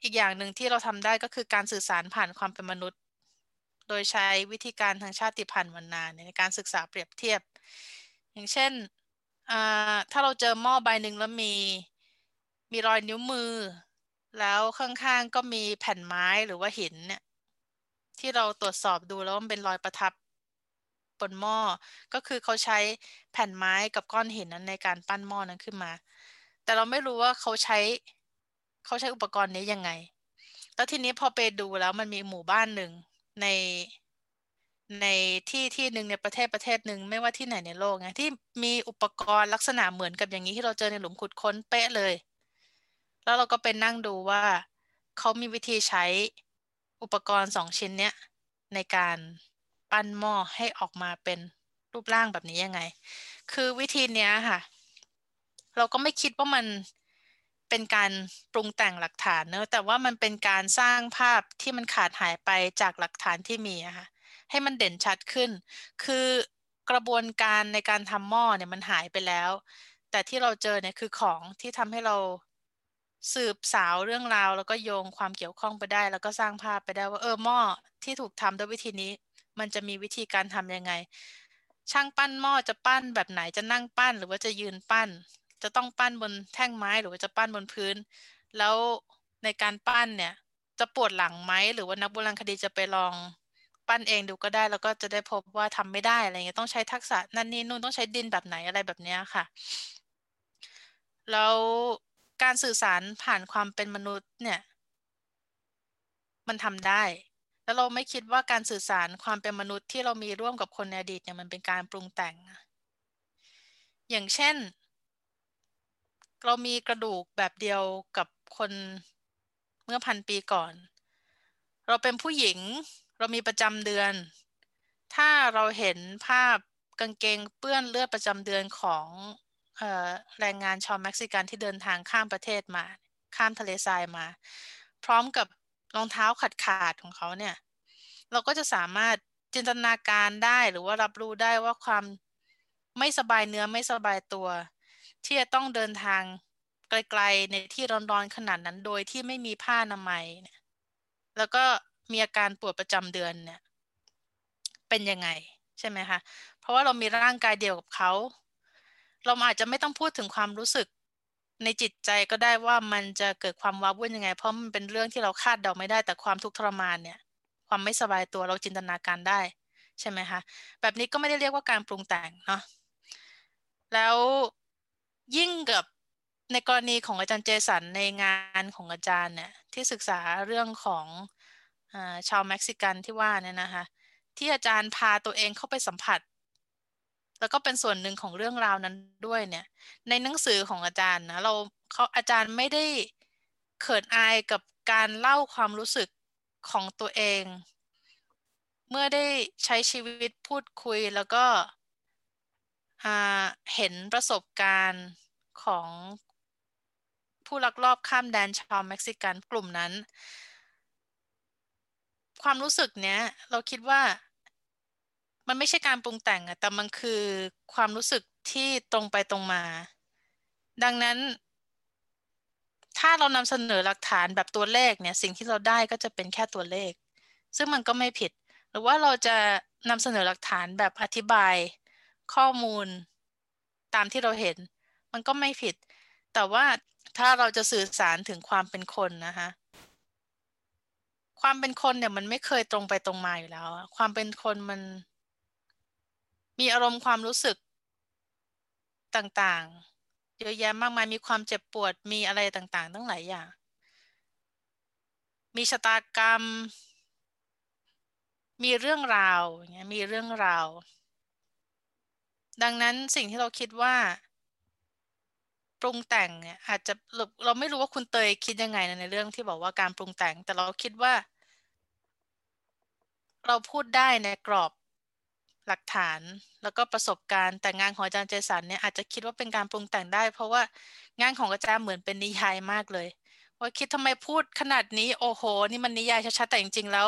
อีกอย่างหนึ่งที่เราทำได้ก็คือการสื่อสารผ่านความเป็นมนุษย์ โดยใช้วิธีการทางชาติพันธุ์วรรณาในการศึกษาเปรียบเทียบ อย่างเช่นถ้าเราเจอหม้อใบหนึ่งแล้วมีมีรอยนิ้วมือ แล้วข้างๆก็มีแผ่นไม้หรือว่าหินเนี่ยที่เราตรวจสอบดูแล้วมันเป็นรอยประทับ บนหม้อ ก็คือเขาใช้แผ่นไม้กับก้อนหินนั้นในการปั้นหม้อนั้นขึ้นมา แต่เราไม่รู้ว่าเขาใช้เขาใช้อุปกรณ์นี้ยังไง แล้วทีนี้พอไปดูแล้วมันมีหมู่บ้านหนึ่งในในที่ที่หนึ่งในประเทศประเทศหนึ่งไม่ว่าที่ไหนในโลกไงที่มีอุปกรณ์ลักษณะเหมือนกับอย่างนี้ที่เราเจอในหลุมขุดค้นเป๊ะเลย แล้วเราก็ไปนั่งดูว่าเขามีวิธีใช้อุปกรณ์สองชิ้นเนี้ยในการ ปั้นหม้อให้ออกมาเป็นรูปร่างแบบนี้ยังไง คือวิธีเนี้ยค่ะ เราก็ไม่คิดว่ามันเป็นการปรุงแต่งหลักฐานเนอะแต่ว่ามันเป็นการสร้างภาพที่มันขาดหายไปจากหลักฐานที่มีอะค่ะให้มันเด่นชัดขึ้น คือกระบวนการในการทำหม้อเนี่ยมันหายไปแล้ว แต่ที่เราเจอเนี่ยคือของที่ทำให้เราสืบสาวเรื่องราว แล้วก็โยงความเกี่ยวข้องไปได้ แล้วก็สร้างภาพไปได้ว่าเออหม้อที่ถูกทำด้วยวิธีนี้ มันจะมีวิธีการทำยังไง ช่างปั้นหม้อจะปั้นแบบไหนจะนั่งปั้น หรือว่าจะยืนปั้น จะต้องปั้นบนแท่งไม้หรือว่าจะปั้นบนพื้น แล้วในการปั้นเนี่ย จะปวดหลังไหมหรือว่านักโบราณคดีจะไปลองปั้นเองดูก็ได้ แล้วก็จะได้พบว่าทำไม่ได้อะไรเงี้ยต้องใช้ทักษะนั่นนี่นู่นต้องใช้ดินแบบไหนอะไรแบบนี้ค่ะ แล้วการสื่อสารผ่านความเป็นมนุษย์เนี่ย มันทำได้ แล้วเราไม่คิดว่าการสื่อสารความเป็นมนุษย์ที่เรามีร่วมกับคนในอดีตเนี่ยมันเป็นการปรุงแต่ง อย่างเช่น เรามีกระดูกแบบเดียวกับคนเมื่อพันปีก่อน เราเป็นผู้หญิง เรามีประจำเดือน ถ้าเราเห็นภาพกางเกงเปื้อนเลือดประจำเดือนของแรงงานชาวเม็กซิกันที่เดินทางข้ามประเทศมา ข้ามทะเลทรายมา พร้อมกับ รองเท้าขาดขาดของเขาเนี่ย เราก็จะสามารถจินตนาการได้หรือว่ารับรู้ได้ว่าความไม่สบายเนื้อไม่สบายตัว ที่จะต้องเดินทางไกลๆในที่ร้อนๆขนาดนั้นโดยที่ไม่มีผ้าอนามัยเนี่ยแล้วก็มีอาการปวดประจำเดือนเนี่ย เป็นยังไงใช่ไหมคะเพราะว่าเรามีร่างกายเดียวกับเขา เราอาจจะไม่ต้องพูดถึงความรู้สึก ในจิตใจก็ได้ว่ามันจะเกิดความว้าวุ่นยังไง เพราะมันเป็นเรื่องที่เราคาดเดาไม่ได้ แต่ความทุกข์ทรมานเนี่ย ความไม่สบายตัวเราจินตนาการได้ใช่ไหมคะแบบนี้ก็ไม่ได้เรียกว่าการปรุงแต่งเนาะแล้วยิ่งกับในกรณีของอาจารย์เจสันในงานของอาจารย์เนี่ยที่ศึกษาเรื่องของอชาวเม็กซิกันที่ว่าเนี่ยนะคะที่อาจารย์พาตัวเองเข้าไปสัมผัส แล้วก็เป็นส่วนหนึ่งของเรื่องราวนั้นด้วยเนี่ย ในหนังสือของอาจารย์นะเราเขาอาจารย์ไม่ได้เขินอายกับการเล่าความรู้สึกของตัวเอง เมื่อได้ใช้ชีวิตพูดคุยแล้วก็เห็นประสบการณ์ของผู้ลักลอบข้ามแดนชาวเม็กซิกันกลุ่มนั้น ความรู้สึกเนี้ย เราคิดว่า มันไม่ใช่การปรุงแต่งอะแต่มันคือความรู้สึกที่ตรงไปตรงมา ดังนั้น ถ้าเรานำเสนอหลักฐานแบบตัวเลขเนี่ย สิ่งที่เราได้ก็จะเป็นแค่ตัวเลข ซึ่งมันก็ไม่ผิด หรือว่าเราจะนำเสนอหลักฐานแบบอธิบายข้อมูลตามที่เราเห็น มันก็ไม่ผิด แต่ว่าถ้าเราจะสื่อสารถึงความเป็นคนนะคะความเป็นคนเนี่ยมันไม่เคยตรงไปตรงมาอยู่แล้ว ความเป็นคนมัน มีอารมณ์ความรู้สึกต่างๆ เยอะแยะมากมายมีความเจ็บปวดมีอะไรต่างๆ ตั้งหลายอย่าง มีชะตากรรม มีเรื่องราวอย่างเงี้ยมีเรื่องราว ดังนั้นสิ่งที่เราคิดว่าปรุงแต่งเนี่ยอาจจะเราเราไม่รู้ว่าคุณเตยคิดยังไงในเรื่องที่บอกว่าการปรุงแต่ง แต่เราคิดว่า เราพูดได้ในกรอบ หลักฐานแล้วก็ประสบการณ์แต่งานของอาจารย์เจสันเนี่ยอาจจะคิดว่าเป็นการปรุงแต่งได้ เพราะว่างานของอาจารย์เหมือนเป็นนิยายมากเลย ว่าคิดทำไมพูดขนาดนี้ โอ้โห นี่มันนิยายชัดๆแต่จริงๆแล้ว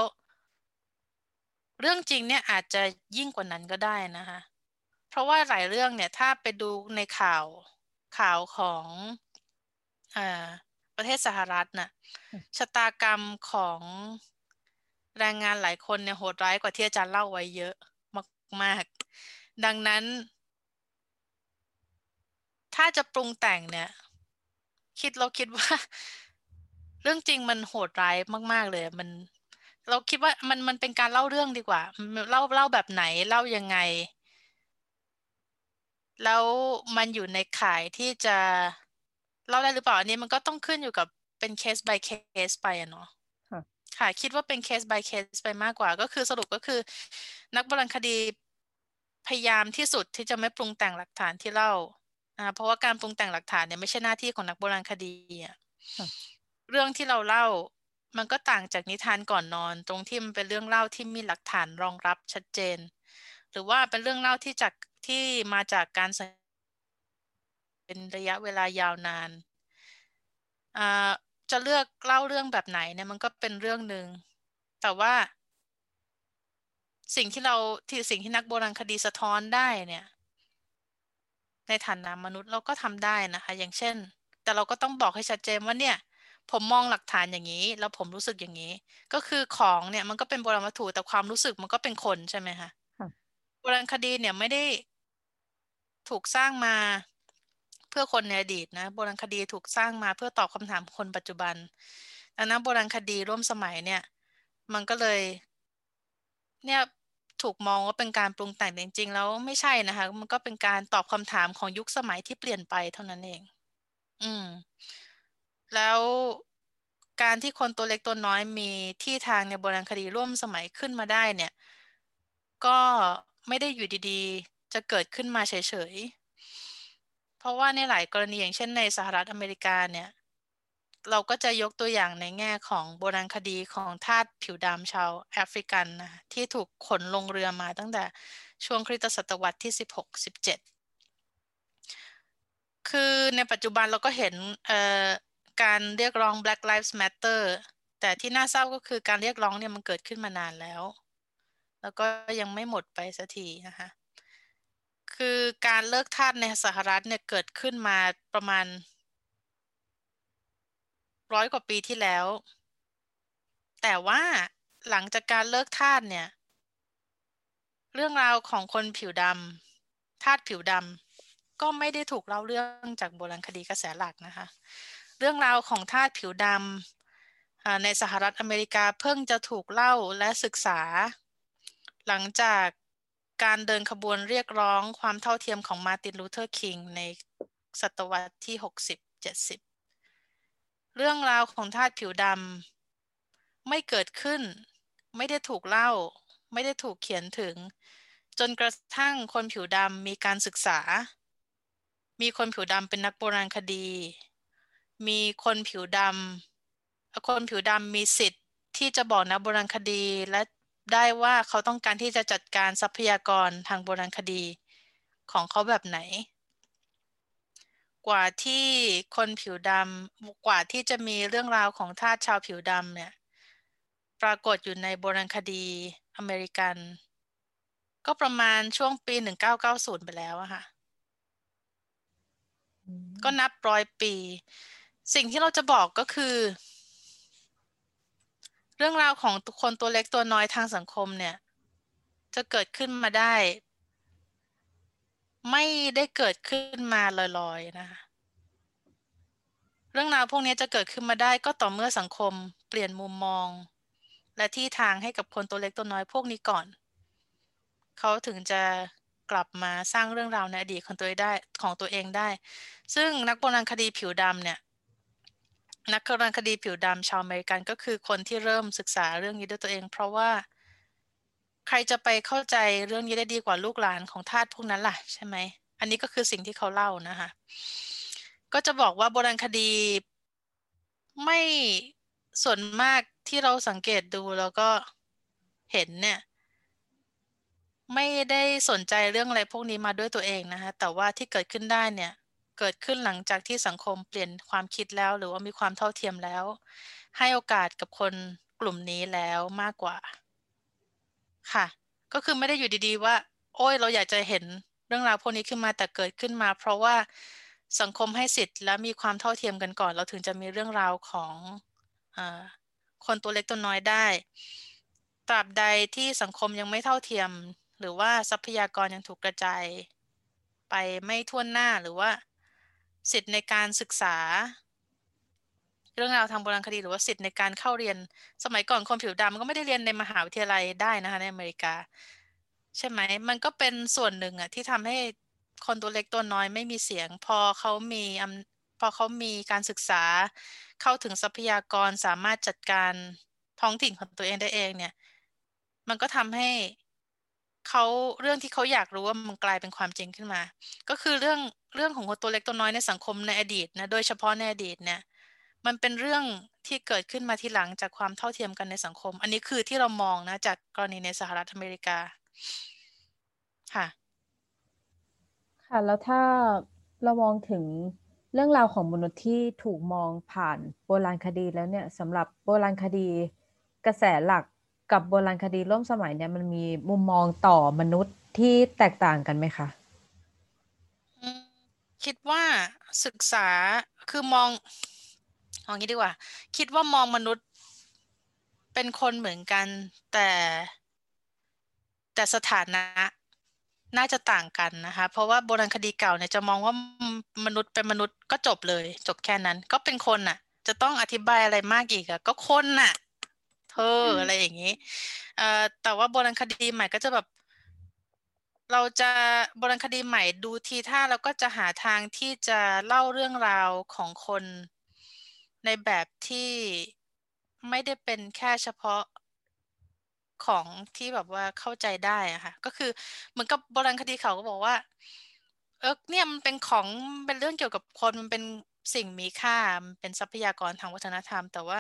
เรื่องจริงเนี่ยอาจจะยิ่งกว่านั้นก็ได้นะคะ เพราะว่าหลายเรื่องเนี่ยถ้าไปดูในข่าวข่าวของอประเทศสหรัฐนะ่ะชะตากรรมของแรงงานหลายคนเนี่ยโหดร้ายกว่าที่อาจารย์เล่าไว้เยอะ มากๆดังนั้น ถ้าจะปรุงแต่งเนี่ย คิดเราคิดว่า เรื่องจริงมันโหดร้ายมาก ๆ เลย มัน เราคิดว่ามันมันเป็นการเล่าเรื่องดีกว่า เล่าเล่าแบบไหนเล่ายังไง แล้วมันอยู่ในข่ายที่จะเล่าได้หรือเปล่าอันนี้มันก็ต้องขึ้นอยู่กับเป็นเคส by เคสไปอะเนาะค่ะคิดว่าเป็นเคส by เคสไปมากกว่า ก็คือสรุปก็คือ นักโบราณคดี พยายามที่สุดที่จะไม่ปรุงแต่งหลักฐานที่เล่าอ่าเพราะว่าการปรุงแต่งหลักฐานเนี่ยไม่ใช่หน้าที่ของนักโบราณคดีอะเรื่องที่เราเล่า มันก็ต่างจากนิทานก่อนนอน ตรงที่มันเป็นเรื่องเล่าที่มีหลักฐานรองรับชัดเจน หรือว่าเป็นเรื่องเล่าที่จากที่มาจากการเป็นระยะเวลายาวนานจะเลือกเล่าเรื่องแบบไหนเนี่ยมันก็เป็นเรื่องหนึ่งแต่ว่า สิ่งที่เราที่สิ่งที่นักโบราณคดีสะท้อนได้เนี่ย ในฐานะมนุษย์เราก็ทำได้นะคะ อย่างเช่น แต่เราก็ต้องบอกให้ชัดเจนว่าเนี่ย ผมมองหลักฐานอย่างนี้ แล้วผมรู้สึกอย่างนี้ ก็คือของเนี่ยมันก็เป็นโบราณวัตถุแต่ความรู้สึกมันก็เป็นคนใช่ไหมคะโบราณคดีเนี่ยไม่ได้ถูกสร้างมาเพื่อคนในอดีตนะโบราณคดีถูกสร้างมาเพื่อตอบคำถามคนปัจจุบันดังนั้นโบราณคดีร่วมสมัยเนี่ย มันก็เลย เนี่ยถูกมองว่าเป็นการปรุงแต่งจริง ๆ แล้วไม่ใช่นะคะ มันก็เป็นการตอบคำถามของยุคสมัยที่เปลี่ยนไปเท่านั้นเอง อืม แล้วการที่คนตัวเล็กตัวน้อยมีที่ทางในโบราณคดีร่วมสมัยขึ้นมาได้เนี่ย ก็ไม่ได้อยู่ดีๆ จะเกิดขึ้นมาเฉยๆ เพราะว่าในหลายกรณีอย่างเช่นในสหรัฐอเมริกาเนี่ย เราก็จะยกตัวอย่างในแง่ของโบราณคดีของทาสผิวดำชาวแอฟริกันนะที่ถูกขนลงเรือมาตั้งแต่ช่วงคริสตศตวรรษที่ 16-17 คือในปัจจุบันเราก็เห็นการเรียกร้อง Black Lives Matter แต่ที่น่าเศร้าก็คือการเรียกร้องเนี่ยมันเกิดขึ้นมานานแล้ว แล้วก็ยังไม่หมดไปสักทีนะคะคือการเลิกทาสในสหรัฐเนี่ยเกิดขึ้นมาประมาณ ร้อยกว่าปีที่แล้ว แต่ว่าหลังจากการเลิกทาสเนี่ย เรื่องราวของคนผิวดำทาสผิวดำก็ไม่ได้ถูกเล่าเรื่องจากโบราณคดีกระแสหลักนะคะ เรื่องราวของทาสผิวดำในสหรัฐอเมริกาเพิ่งจะถูกเล่าและศึกษา หลังจากการเดินขบวนเรียกร้องความเท่าเทียมของมาร์ตินลูเทอร์คิงในศตวรรษที่ 60-70 เรื่องราวของทาสผิวดำไม่เกิดขึ้น ไม่ได้ถูกเล่า ไม่ได้ถูกเขียนถึง จนกระทั่งคนผิวดำมีการศึกษา มีคนผิวดำเป็นนักโบราณคดี มีคนผิวดำคนผิวดำมีสิทธิ์ที่จะบอกนักโบราณคดีและได้ว่าเขาต้องการที่จะจัดการทรัพยากรทางโบราณคดีของเขาแบบไหน กว่าที่คนผิวดำกว่าที่จะมีเรื่องราวของทาสชาวผิวดำเนี่ย ปรากฏอยู่ในโบราณคดีอเมริกัน ก็ประมาณช่วงปี 1990 ไปแล้วอะค่ะ ก็นับร้อยปี สิ่งที่เราจะบอกก็คือ เรื่องราวของคนตัวเล็กตัวน้อยทางสังคมเนี่ย จะเกิดขึ้นมาได้ ไม่ได้เกิดขึ้นมาลอยๆนะคะเรื่องราวพวกนี้จะเกิดขึ้นมาได้ก็ต่อเมื่อสังคมเปลี่ยนมุมมอง และที่ทางให้กับคนตัวเล็กตัวน้อยพวกนี้ก่อน เขาถึงจะกลับมาสร้างเรื่องราวในอดีตของตัวได้ของตัวเองได้ ซึ่งนักโบราณคดีผิวดำเนี่ยนักกรณคดีผิวดำชาวอเมริกันก็คือคนที่เริ่มศึกษาเรื่องนี้ด้วยตัวเอง เพราะว่า ใครจะไปเข้าใจเรื่องนี้ได้ดีกว่าลูกหลานของทาสพวกนั้นล่ะใช่ไหม อันนี้ก็คือสิ่งที่เขาเล่านะคะ ก็จะบอกว่าโบราณคดีไม่ส่วนมากที่เราสังเกตดูแล้วก็เห็นเนี่ย ไม่ได้สนใจเรื่องอะไรพวกนี้มาด้วยตัวเองนะคะแต่ว่าที่เกิดขึ้นได้เนี่ย เกิดขึ้นหลังจากที่สังคมเปลี่ยนความคิดแล้ว หรือว่ามีความเท่าเทียมแล้ว ให้โอกาสกับคนกลุ่มนี้แล้วมากกว่า ค่ะ ก็คือไม่ได้อยู่ดีๆว่า โอ้ยเราอยากจะเห็นเรื่องราวพวกนี้ขึ้นมาแต่เกิดขึ้นมา เพราะว่าสังคมให้สิทธิ์และมีความเท่าเทียมกันก่อน เราถึงจะมีเรื่องราวของอคนตัวเล็กตัวน้อยได้ ตราบใดที่สังคมยังไม่เท่าเทียม หรือว่าทรัพยากรยังถูกกระจายไปไม่ทั่วหน้าหรือว่า สิทธิ์ในการศึกษา เรื่องราวทางโบราณคดีหรือว่าสิทธิ์ในการเข้าเรียน สมัยก่อนคนผิวดำก็ไม่ได้เรียนในมหาวิทยาลัยได้นะคะในอเมริกา ใช่ไหมมันก็เป็นส่วนหนึ่งอะที่ทำให้คนตัวเล็กตัวน้อยไม่มีเสียง พอเขามีพอเขามีการศึกษาเข้าถึงทรัพยากรสามารถจัดการท้องถิ่นของตัวเองได้เองเนี่ย มันก็ทำให้เขาเรื่องที่เขาอยากรู้ว่ามันกลายเป็นความจริงขึ้นมา ก็คือเรื่องเรื่องของคนตัวเล็กตัวน้อยในสังคมในอดีตนะ โดยเฉพาะในอดีตเนี่ย มันเป็นเรื่องที่เกิดขึ้นมาทีหลังจากความเท่าเทียมกันในสังคม อันนี้คือที่เรามองนะ จากกรณีในสหรัฐอเมริกา ค่ะ ค่ะ แล้วถ้าเรามองถึงเรื่องราวของมนุษย์ที่ถูกมองผ่านโบราณคดีแล้วเนี่ยสำหรับโบราณคดีกระแสหลักกับโบราณคดีร่วมสมัยเนี่ยมันมีมุมมองต่อมนุษย์ที่แตกต่างกันไหมคะคิดว่าศึกษาคือมอง เอางี้ดีกว่า คิดว่ามองมนุษย์เป็นคนเหมือนกัน แต่แต่สถานะน่าจะต่างกันนะคะ เพราะว่าโบราณคดีเก่าเนี่ยจะมองว่ามนุษย์เป็นมนุษย์ก็จบเลย จบแค่นั้น ก็เป็นคนน่ะ จะต้องอธิบายอะไรมากอีกอะก็คนน่ะ เธออะไรอย่างนี้เอ่อแต่ว่าโบราณคดีใหม่ก็จะแบบ เราจะโบราณคดีใหม่ดูทีท่าแล้วก็จะหาทางที่จะเล่าเรื่องราวของคน ในแบบที่ไม่ได้เป็นแค่เฉพาะของที่แบบว่าเข้าใจได้อะค่ะ ก็คือเหมือนกับโบราณคดีเขาก็บอกว่า เออเนี่ยมันเป็นของเป็นเรื่องเกี่ยวกับคนมันเป็นสิ่งมีค่ามันเป็นทรัพยากรทางวัฒนธรรม แต่ว่า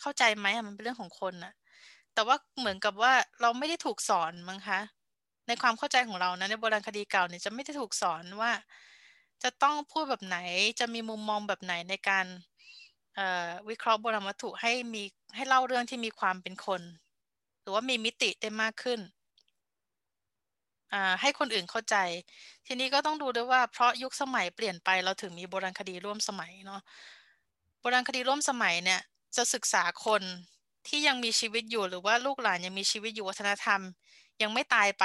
เข้าใจไหมอะมันเป็นเรื่องของคนอะแต่ว่าเหมือนกับว่าเราไม่ได้ถูกสอนมั้งคะ ในความเข้าใจของเรานะในโบราณคดีเก่าเนี่ยจะไม่ได้ถูกสอนว่า จะต้องพูดแบบไหนจะมีมุมมองแบบไหนในการ วิเคราะห์โบราณวัตถุให้มีให้เล่าเรื่องที่มีความเป็นคน หรือว่ามีมิติได้มากขึ้น ให้คนอื่นเข้าใจ ทีนี้ก็ต้องดูด้วยว่าเพราะยุคสมัยเปลี่ยนไปเราถึงมีโบราณคดีร่วมสมัยเนาะโบราณคดีร่วมสมัยเนี่ยจะศึกษาคนที่ยังมีชีวิตอยู่หรือว่าลูกหลานยังมีชีวิตอยู่วัฒนธรรม ยังไม่ตายไป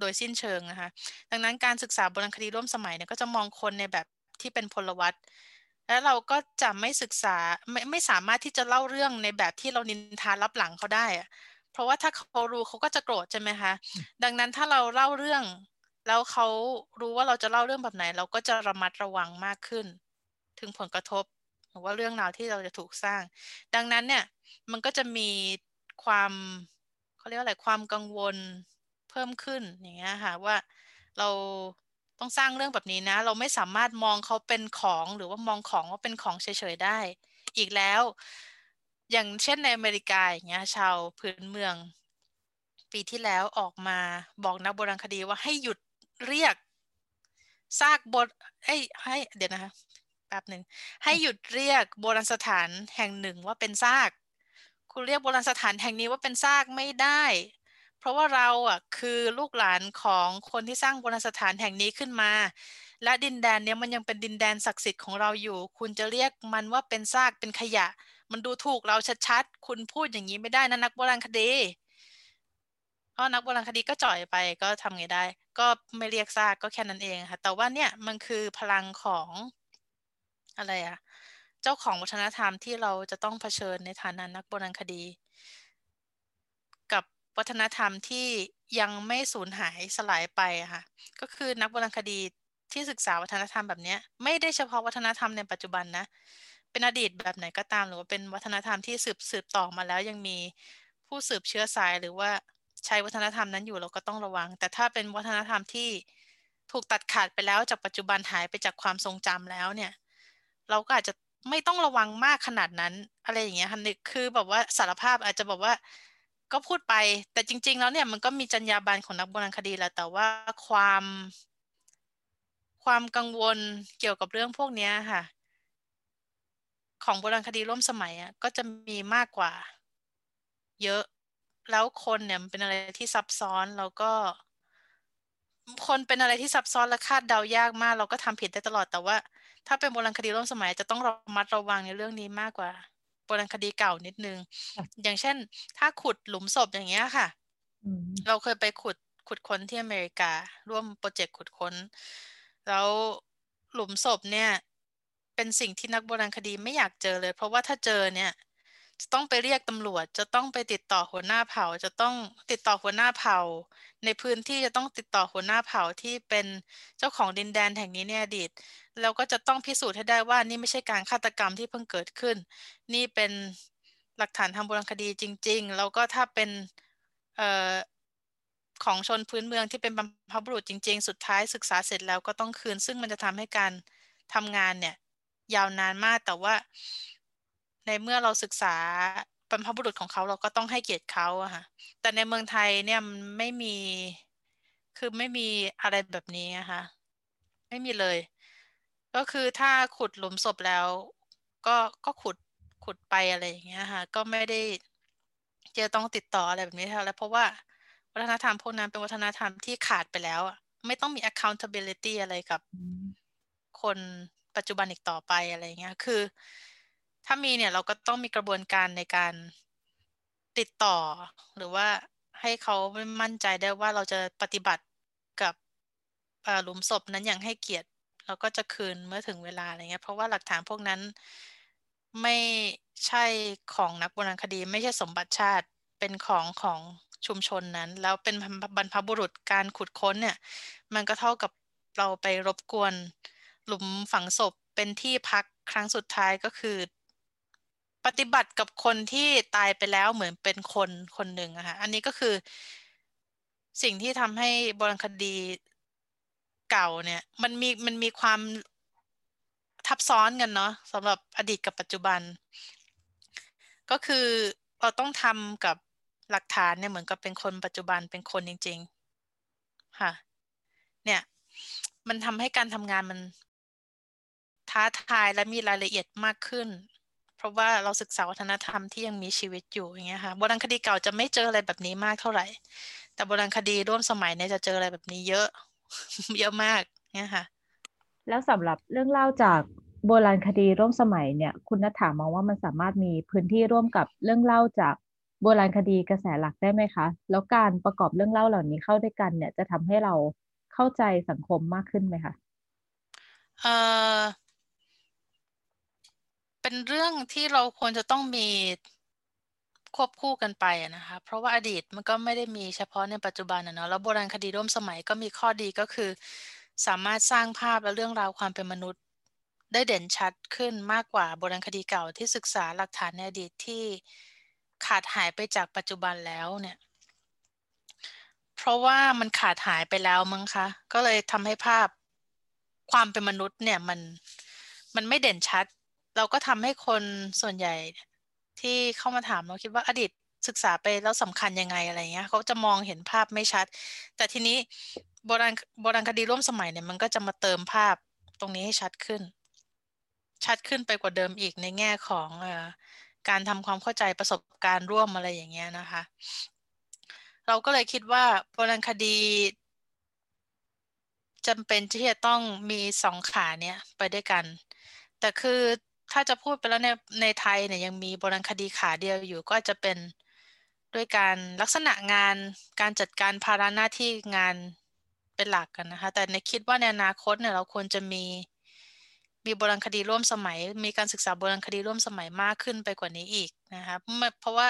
โดยสิ้นเชิงนะคะดังนั้นการศึกษาโบราณคดีร่วมสมัยเนี่ยก็จะมองคนในแบบที่เป็นพลวัต แล้วเราก็จะไม่ศึกษาไม่ไม่สามารถที่จะเล่าเรื่องในแบบที่เรานินทารับหลังเขาได้อะเพราะว่าถ้าเขารู้เขาก็จะโกรธใช่ไหมคะดังนั้นถ้าเราเล่าเรื่อง แล้วเขารู้ว่าเราจะเล่าเรื่องแบบไหน เราก็จะระมัดระวังมากขึ้น ถึงผลกระทบหรือว่าเรื่องราวที่เราจะถูกสร้าง ดังนั้นเนี่ยมันก็จะมีความเขาเรียกว่าอะไรความกังวลเพิ่มขึ้นอย่างเงี้ยค่ะว่าเรา ต้องสร้างเรื่องแบบนี้นะ เราไม่สามารถมองเขาเป็นของหรือว่ามองของว่าเป็นของเฉยๆได้ อีกแล้ว อย่างเช่นในอเมริกาอย่างเงี้ยชาวพื้นเมือง ปีที่แล้วออกมาบอกนักโบราณคดีว่าให้หยุดเรียกซากบทให้ให้เดี๋ยวนะคะแป๊บหนึ่งให้หยุดเรียกโบราณสถานแห่งหนึ่งว่าเป็นซาก คุณเรียกโบราณสถานแห่งนี้ว่าเป็นซากไม่ได้ พราะว่าเราอะคือลูกหลานของคนที่สร้างโบราณสถานแห่งนี้ขึ้นมา และดินแดนเนี้ยมันยังเป็นดินแดนศักดิ์สิทธิ์ของเราอยู่ คุณจะเรียกมันว่าเป็นซากเป็นขยะ มันดูถูกเราชัดๆ คุณพูดอย่างนี้ไม่ได้นะนักโบราณคดีเพราะนักโบราณคดีก็จ่อยไปก็ทำไงได้ ก็ไม่เรียกซากก็แค่นั้นเองค่ะแต่ว่าเนี่ยมันคือพลังของอะไรอะเจ้าของวัฒนธรรมที่เราจะต้องเผชิญในฐานะนักโบราณคดี วัฒนธรรมที่ยังไม่สูญหายสลายไปค่ะ ก็คือนักโบราณคดีที่ศึกษาวัฒนธรรมแบบนี้ไม่ได้เฉพาะวัฒนธรรมในปัจจุบันนะ เป็นอดีตแบบไหนก็ตาม หรือว่าเป็นวัฒนธรรมที่สืบสืบต่อมาแล้วยังมีผู้สืบเชื้อสายหรือว่าใช้วัฒนธรรมนั้นอยู่เราก็ต้องระวัง แต่ถ้าเป็นวัฒนธรรมที่ถูกตัดขาดไปแล้วจากปัจจุบันหายไปจากความทรงจำแล้วเนี่ย เราก็อาจจะไม่ต้องระวังมากขนาดนั้น อะไรอย่างเงี้ยค่ะคือแบบว่าสารภาพอาจจะบอกว่า ก็พูดไป แต่จริง ๆ แล้วเนี่ยมันก็มีจรรยาบรรณของนักโบราณคดีแหละแต่ว่าความ ความกังวลเกี่ยวกับเรื่องพวกนี้ค่ะ ของโบราณคดีร่วมสมัยอะก็จะมีมากกว่า เยอะ แล้วคนเนี่ยมันเป็นอะไรที่ซับซ้อนแล้วก็ คนเป็นอะไรที่ซับซ้อนและคาดเดายากมาก เราก็ทำผิดได้ตลอดแต่ว่า ถ้าเป็นโบราณคดีร่วมสมัยจะต้องระมัดระวังในเรื่องนี้มากกว่า โบราณคดีเก่านิดนึง อย่างเช่น ถ้าขุดหลุมศพอย่างเงี้ยค่ะเราเคยไปขุดขุดค้นที่อเมริกา ร่วมโปรเจกต์ขุดค้น แล้วหลุมศพเนี่ย เป็นสิ่งที่นักโบราณคดีไม่อยากเจอเลย เพราะว่าถ้าเจอเนี่ย จะต้องไปเรียกตำรวจ จะต้องไปติดต่อหัวหน้าเผ่า จะต้องติดต่อหัวหน้าเผ่า ในพื้นที่จะต้องติดต่อหัวหน้าเผ่าที่เป็นเจ้าของดินแดนแห่งนี้ในอดีตแล้วก็จะต้องพิสูจน์ให้ได้ว่านี่ไม่ใช่การฆาตกรรมที่เพิ่งเกิดขึ้น นี่เป็นหลักฐานทางโบราณคดีจริง ๆ แล้วก็ถ้าเป็นเอ่อของชนพื้นเมืองที่เป็นบรรพบุรุษจริง ๆ สุดท้ายศึกษาเสร็จแล้วก็ต้องคืน ซึ่งมันจะทำให้การทำงานเนี่ยยาวนานมากแต่ว่า ในเมื่อเราศึกษาบรรพบุรุษของเขาเราก็ต้องให้เกียรติเขาอะค่ะ แต่ในเมืองไทยเนี่ยมันไม่มี คือไม่มีอะไรแบบนี้นะคะไม่มีเลย ก็คือถ้าขุดหลุมศพแล้ว ก็ก็ขุดขุดไปอะไรอย่างเงี้ยค่ะ ก็ไม่ได้จะต้องติดต่ออะไรแบบนี้แล้วเพราะว่าวัฒนธรรมพวกนั้นเป็นวัฒนธรรมที่ขาดไปแล้วอะไม่ต้องมี accountability อะไรกับคนปัจจุบันอีกต่อไปอะไรเงี้ย คือ ถ้ามีเนี่ยเราก็ต้องมีกระบวนการในการติดต่อ หรือว่าให้เขามั่นใจได้ว่าเราจะปฏิบัติกับหลุมศพนั้นอย่างให้เกียรติแล้วก็จะคืนเมื่อถึงเวลาอะไรเงี้ยเพราะว่าหลักฐานพวกนั้นไม่ใช่ของนักโบราณคดีไม่ใช่สมบัติชาติเป็นของของชุมชนนั้น แล้วเป็นบรรพบุรุษการขุดค้นเนี่ย มันก็เท่ากับเราไปรบกวน หลุมฝังศพเป็นที่พักครั้งสุดท้ายก็คือ ปฏิบัติกับคนที่ตายไปแล้วเหมือนเป็นคนคนหนึ่งอะค่ะอันนี้ก็คือ สิ่งที่ทำให้บราณคดีเก่าเนี่ย มันมีมันมีความทับซ้อนกันเนาะสำหรับอดีตกับปัจจุบัน ก็คือเราต้องทำกับหลักฐานเนี่ยเหมือนกับเป็นคนปัจจุบันเป็นคนจริง ๆ ค่ะ เนี่ย มันทำให้การทำงานมันท้าทายและมีรายละเอียดมากขึ้น ราะราะว่าเราศึกษาวัฒนธรรมที่ยังมีชีวิตอยู่อย่างเงี้ยค่ะโบราณคดีเก่าจะไม่เจออะไรแบบนี้มากเท่าไหร่ แต่โบราณคดีร่วมสมัยเนี่ยจะเจออะไรแบบนี้เยอะ เยอะมากเนี่ยค่ะ แล้วสำหรับเรื่องเล่าจากโบราณคดีร่วมสมัยเนี่ย คุณนัฐามองว่ามันสามารถมีพื้นที่ร่วมกับเรื่องเล่าจากโบราณคดีกระแสหลักได้ไหมคะ แล้วการประกอบเรื่องเล่าเหล่านี้เข้าด้วยกันเนี่ยจะทำให้เราเข้าใจสังคมมากขึ้นไหมคะเออ เป็นเรื่องที่เราควรจะต้องมีควบคู่กันไปนะคะ เพราะว่าอดีตมันก็ไม่ได้มีเฉพาะในปัจจุบันนะเนาะแล้วโบราณคดีร่วมสมัยก็มีข้อดีก็คือ สามารถสร้างภาพและเรื่องราวความเป็นมนุษย์ ได้เด่นชัดขึ้นมากกว่าโบราณคดีเก่าที่ศึกษาหลักฐานในอดีตที่ขาดหายไปจากปัจจุบันแล้วเนี่ย เพราะว่ามันขาดหายไปแล้วมั้งคะ ก็เลยทำให้ภาพความเป็นมนุษย์เนี่ยมันมันไม่เด่นชัด เราก็ทำให้คนส่วนใหญ่ที่เข้ามาถามเราคิดว่าอดีตศึกษาไปแล้วสำคัญยังไงอะไรเงี้ยเขาจะมองเห็นภาพไม่ชัด แต่ทีนี้โบราณโบราณคดีร่วมสมัยเนี่ยมันก็จะมาเติมภาพตรงนี้ให้ชัดขึ้น ชัดขึ้นไปกว่าเดิมอีกในแง่ของอการทำความเข้าใจประสบการณ์ร่วมอะไรอย่างเงี้ยนะคะ เราก็เลยคิดว่าโบราณคดีจำเป็นที่จะต้องมีสองขาเนี่ยไปด้วยกัน แต่คือ ถ้าจะพูดไปแล้วในในไทยเนี่ยยังมีโบราณคดีขาเดียวอยู่ก็จะเป็นด้วยการลักษณะงานการจัดการภาระหน้าที่งานเป็นหลักกันนะคะ แต่ในคิดว่าในอนาคตเนี่ยเราควรจะมีมีโบราณคดีร่วมสมัย มีการศึกษาโบราณคดีร่วมสมัยมากขึ้นไปกว่านี้อีกนะคะเพราะว่า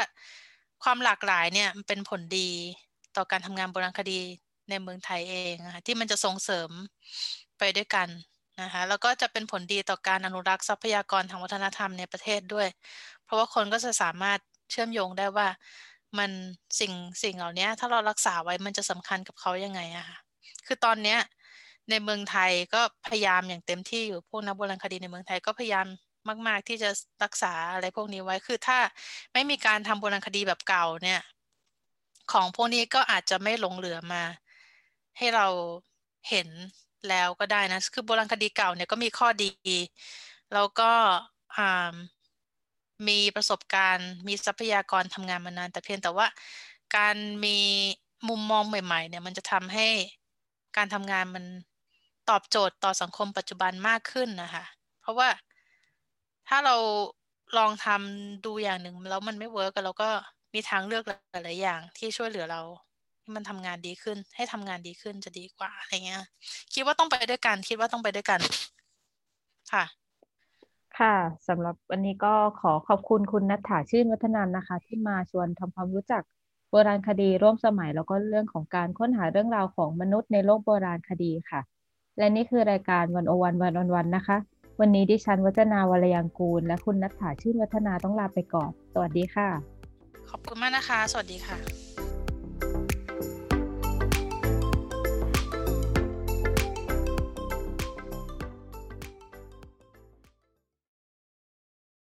ความหลากหลายเนี่ยเป็นผลดีต่อการทำงานโบราณคดีในเมืองไทยเองนะคะที่มันจะส่งเสริมไปด้วยกัน นะคะแล้วก็จะเป็นผลดีต่อการอนุรักษ์ทรัพยากรทางวัฒนธรรมในประเทศด้วย เพราะว่าคนก็จะสามารถเชื่อมโยงได้ว่ามันสิ่งสิ่งเหล่านี้ถ้าเรารักษาไว้มันจะสำคัญกับเขายังไงอะค่ะคือตอนเนี้ยในเมืองไทยก็พยายามอย่างเต็มที่อยู่พวกนักโบราณคดีในเมืองไทยก็พยายามมาก ๆ ที่จะรักษาอะไรพวกนี้ไว้คือถ้าไม่มีการทำโบราณคดีแบบเก่าเนี่ย ของพวกนี้ก็อาจจะไม่หลงเหลือมา ให้เราเห็น แล้วก็ได้นะ คือโบราณคดีเก่าเนี่ยก็มีข้อดี แล้วก็มีประสบการณ์มีทรัพยากรทำงานมานาน แต่เพียงแต่ว่าการมีมุมมองใหม่ๆเนี่ยมันจะทำให้การทำงานมันตอบโจทย์ต่อสังคมปัจจุบันมากขึ้นนะคะ เพราะว่าถ้าเราลองทำดูอย่างหนึ่งแล้วมันไม่ work เราก็มีทางเลือกหลายๆอย่างที่ช่วยเหลือเรา ให้มันทำงานดีขึ้น ให้ทำงานดีขึ้นจะดีกว่าอะไรเงี้ย คิดว่าต้องไปด้วยกัน คิดว่าต้องไปด้วยกัน ค่ะ ค่ะสำหรับวันนี้ก็ขอขอบคุณคุณนัทธาชื่นวัฒนันนะคะ ที่มาชวนทำความรู้จักโบราณคดีร่วมสมัย แล้วก็เรื่องของการค้นหาเรื่องราวของมนุษย์ในโลกโบราณคดีค่ะ และนี่คือรายการวันโอวันวันออนวันนะคะ วันนี้ดิฉันวัฒนาวรยังกูล และคุณนัทธาชื่นวัฒนาต้องลาไปก่อน สวัสดีค่ะ ขอบคุณมากนะคะ สวัสดีค่ะ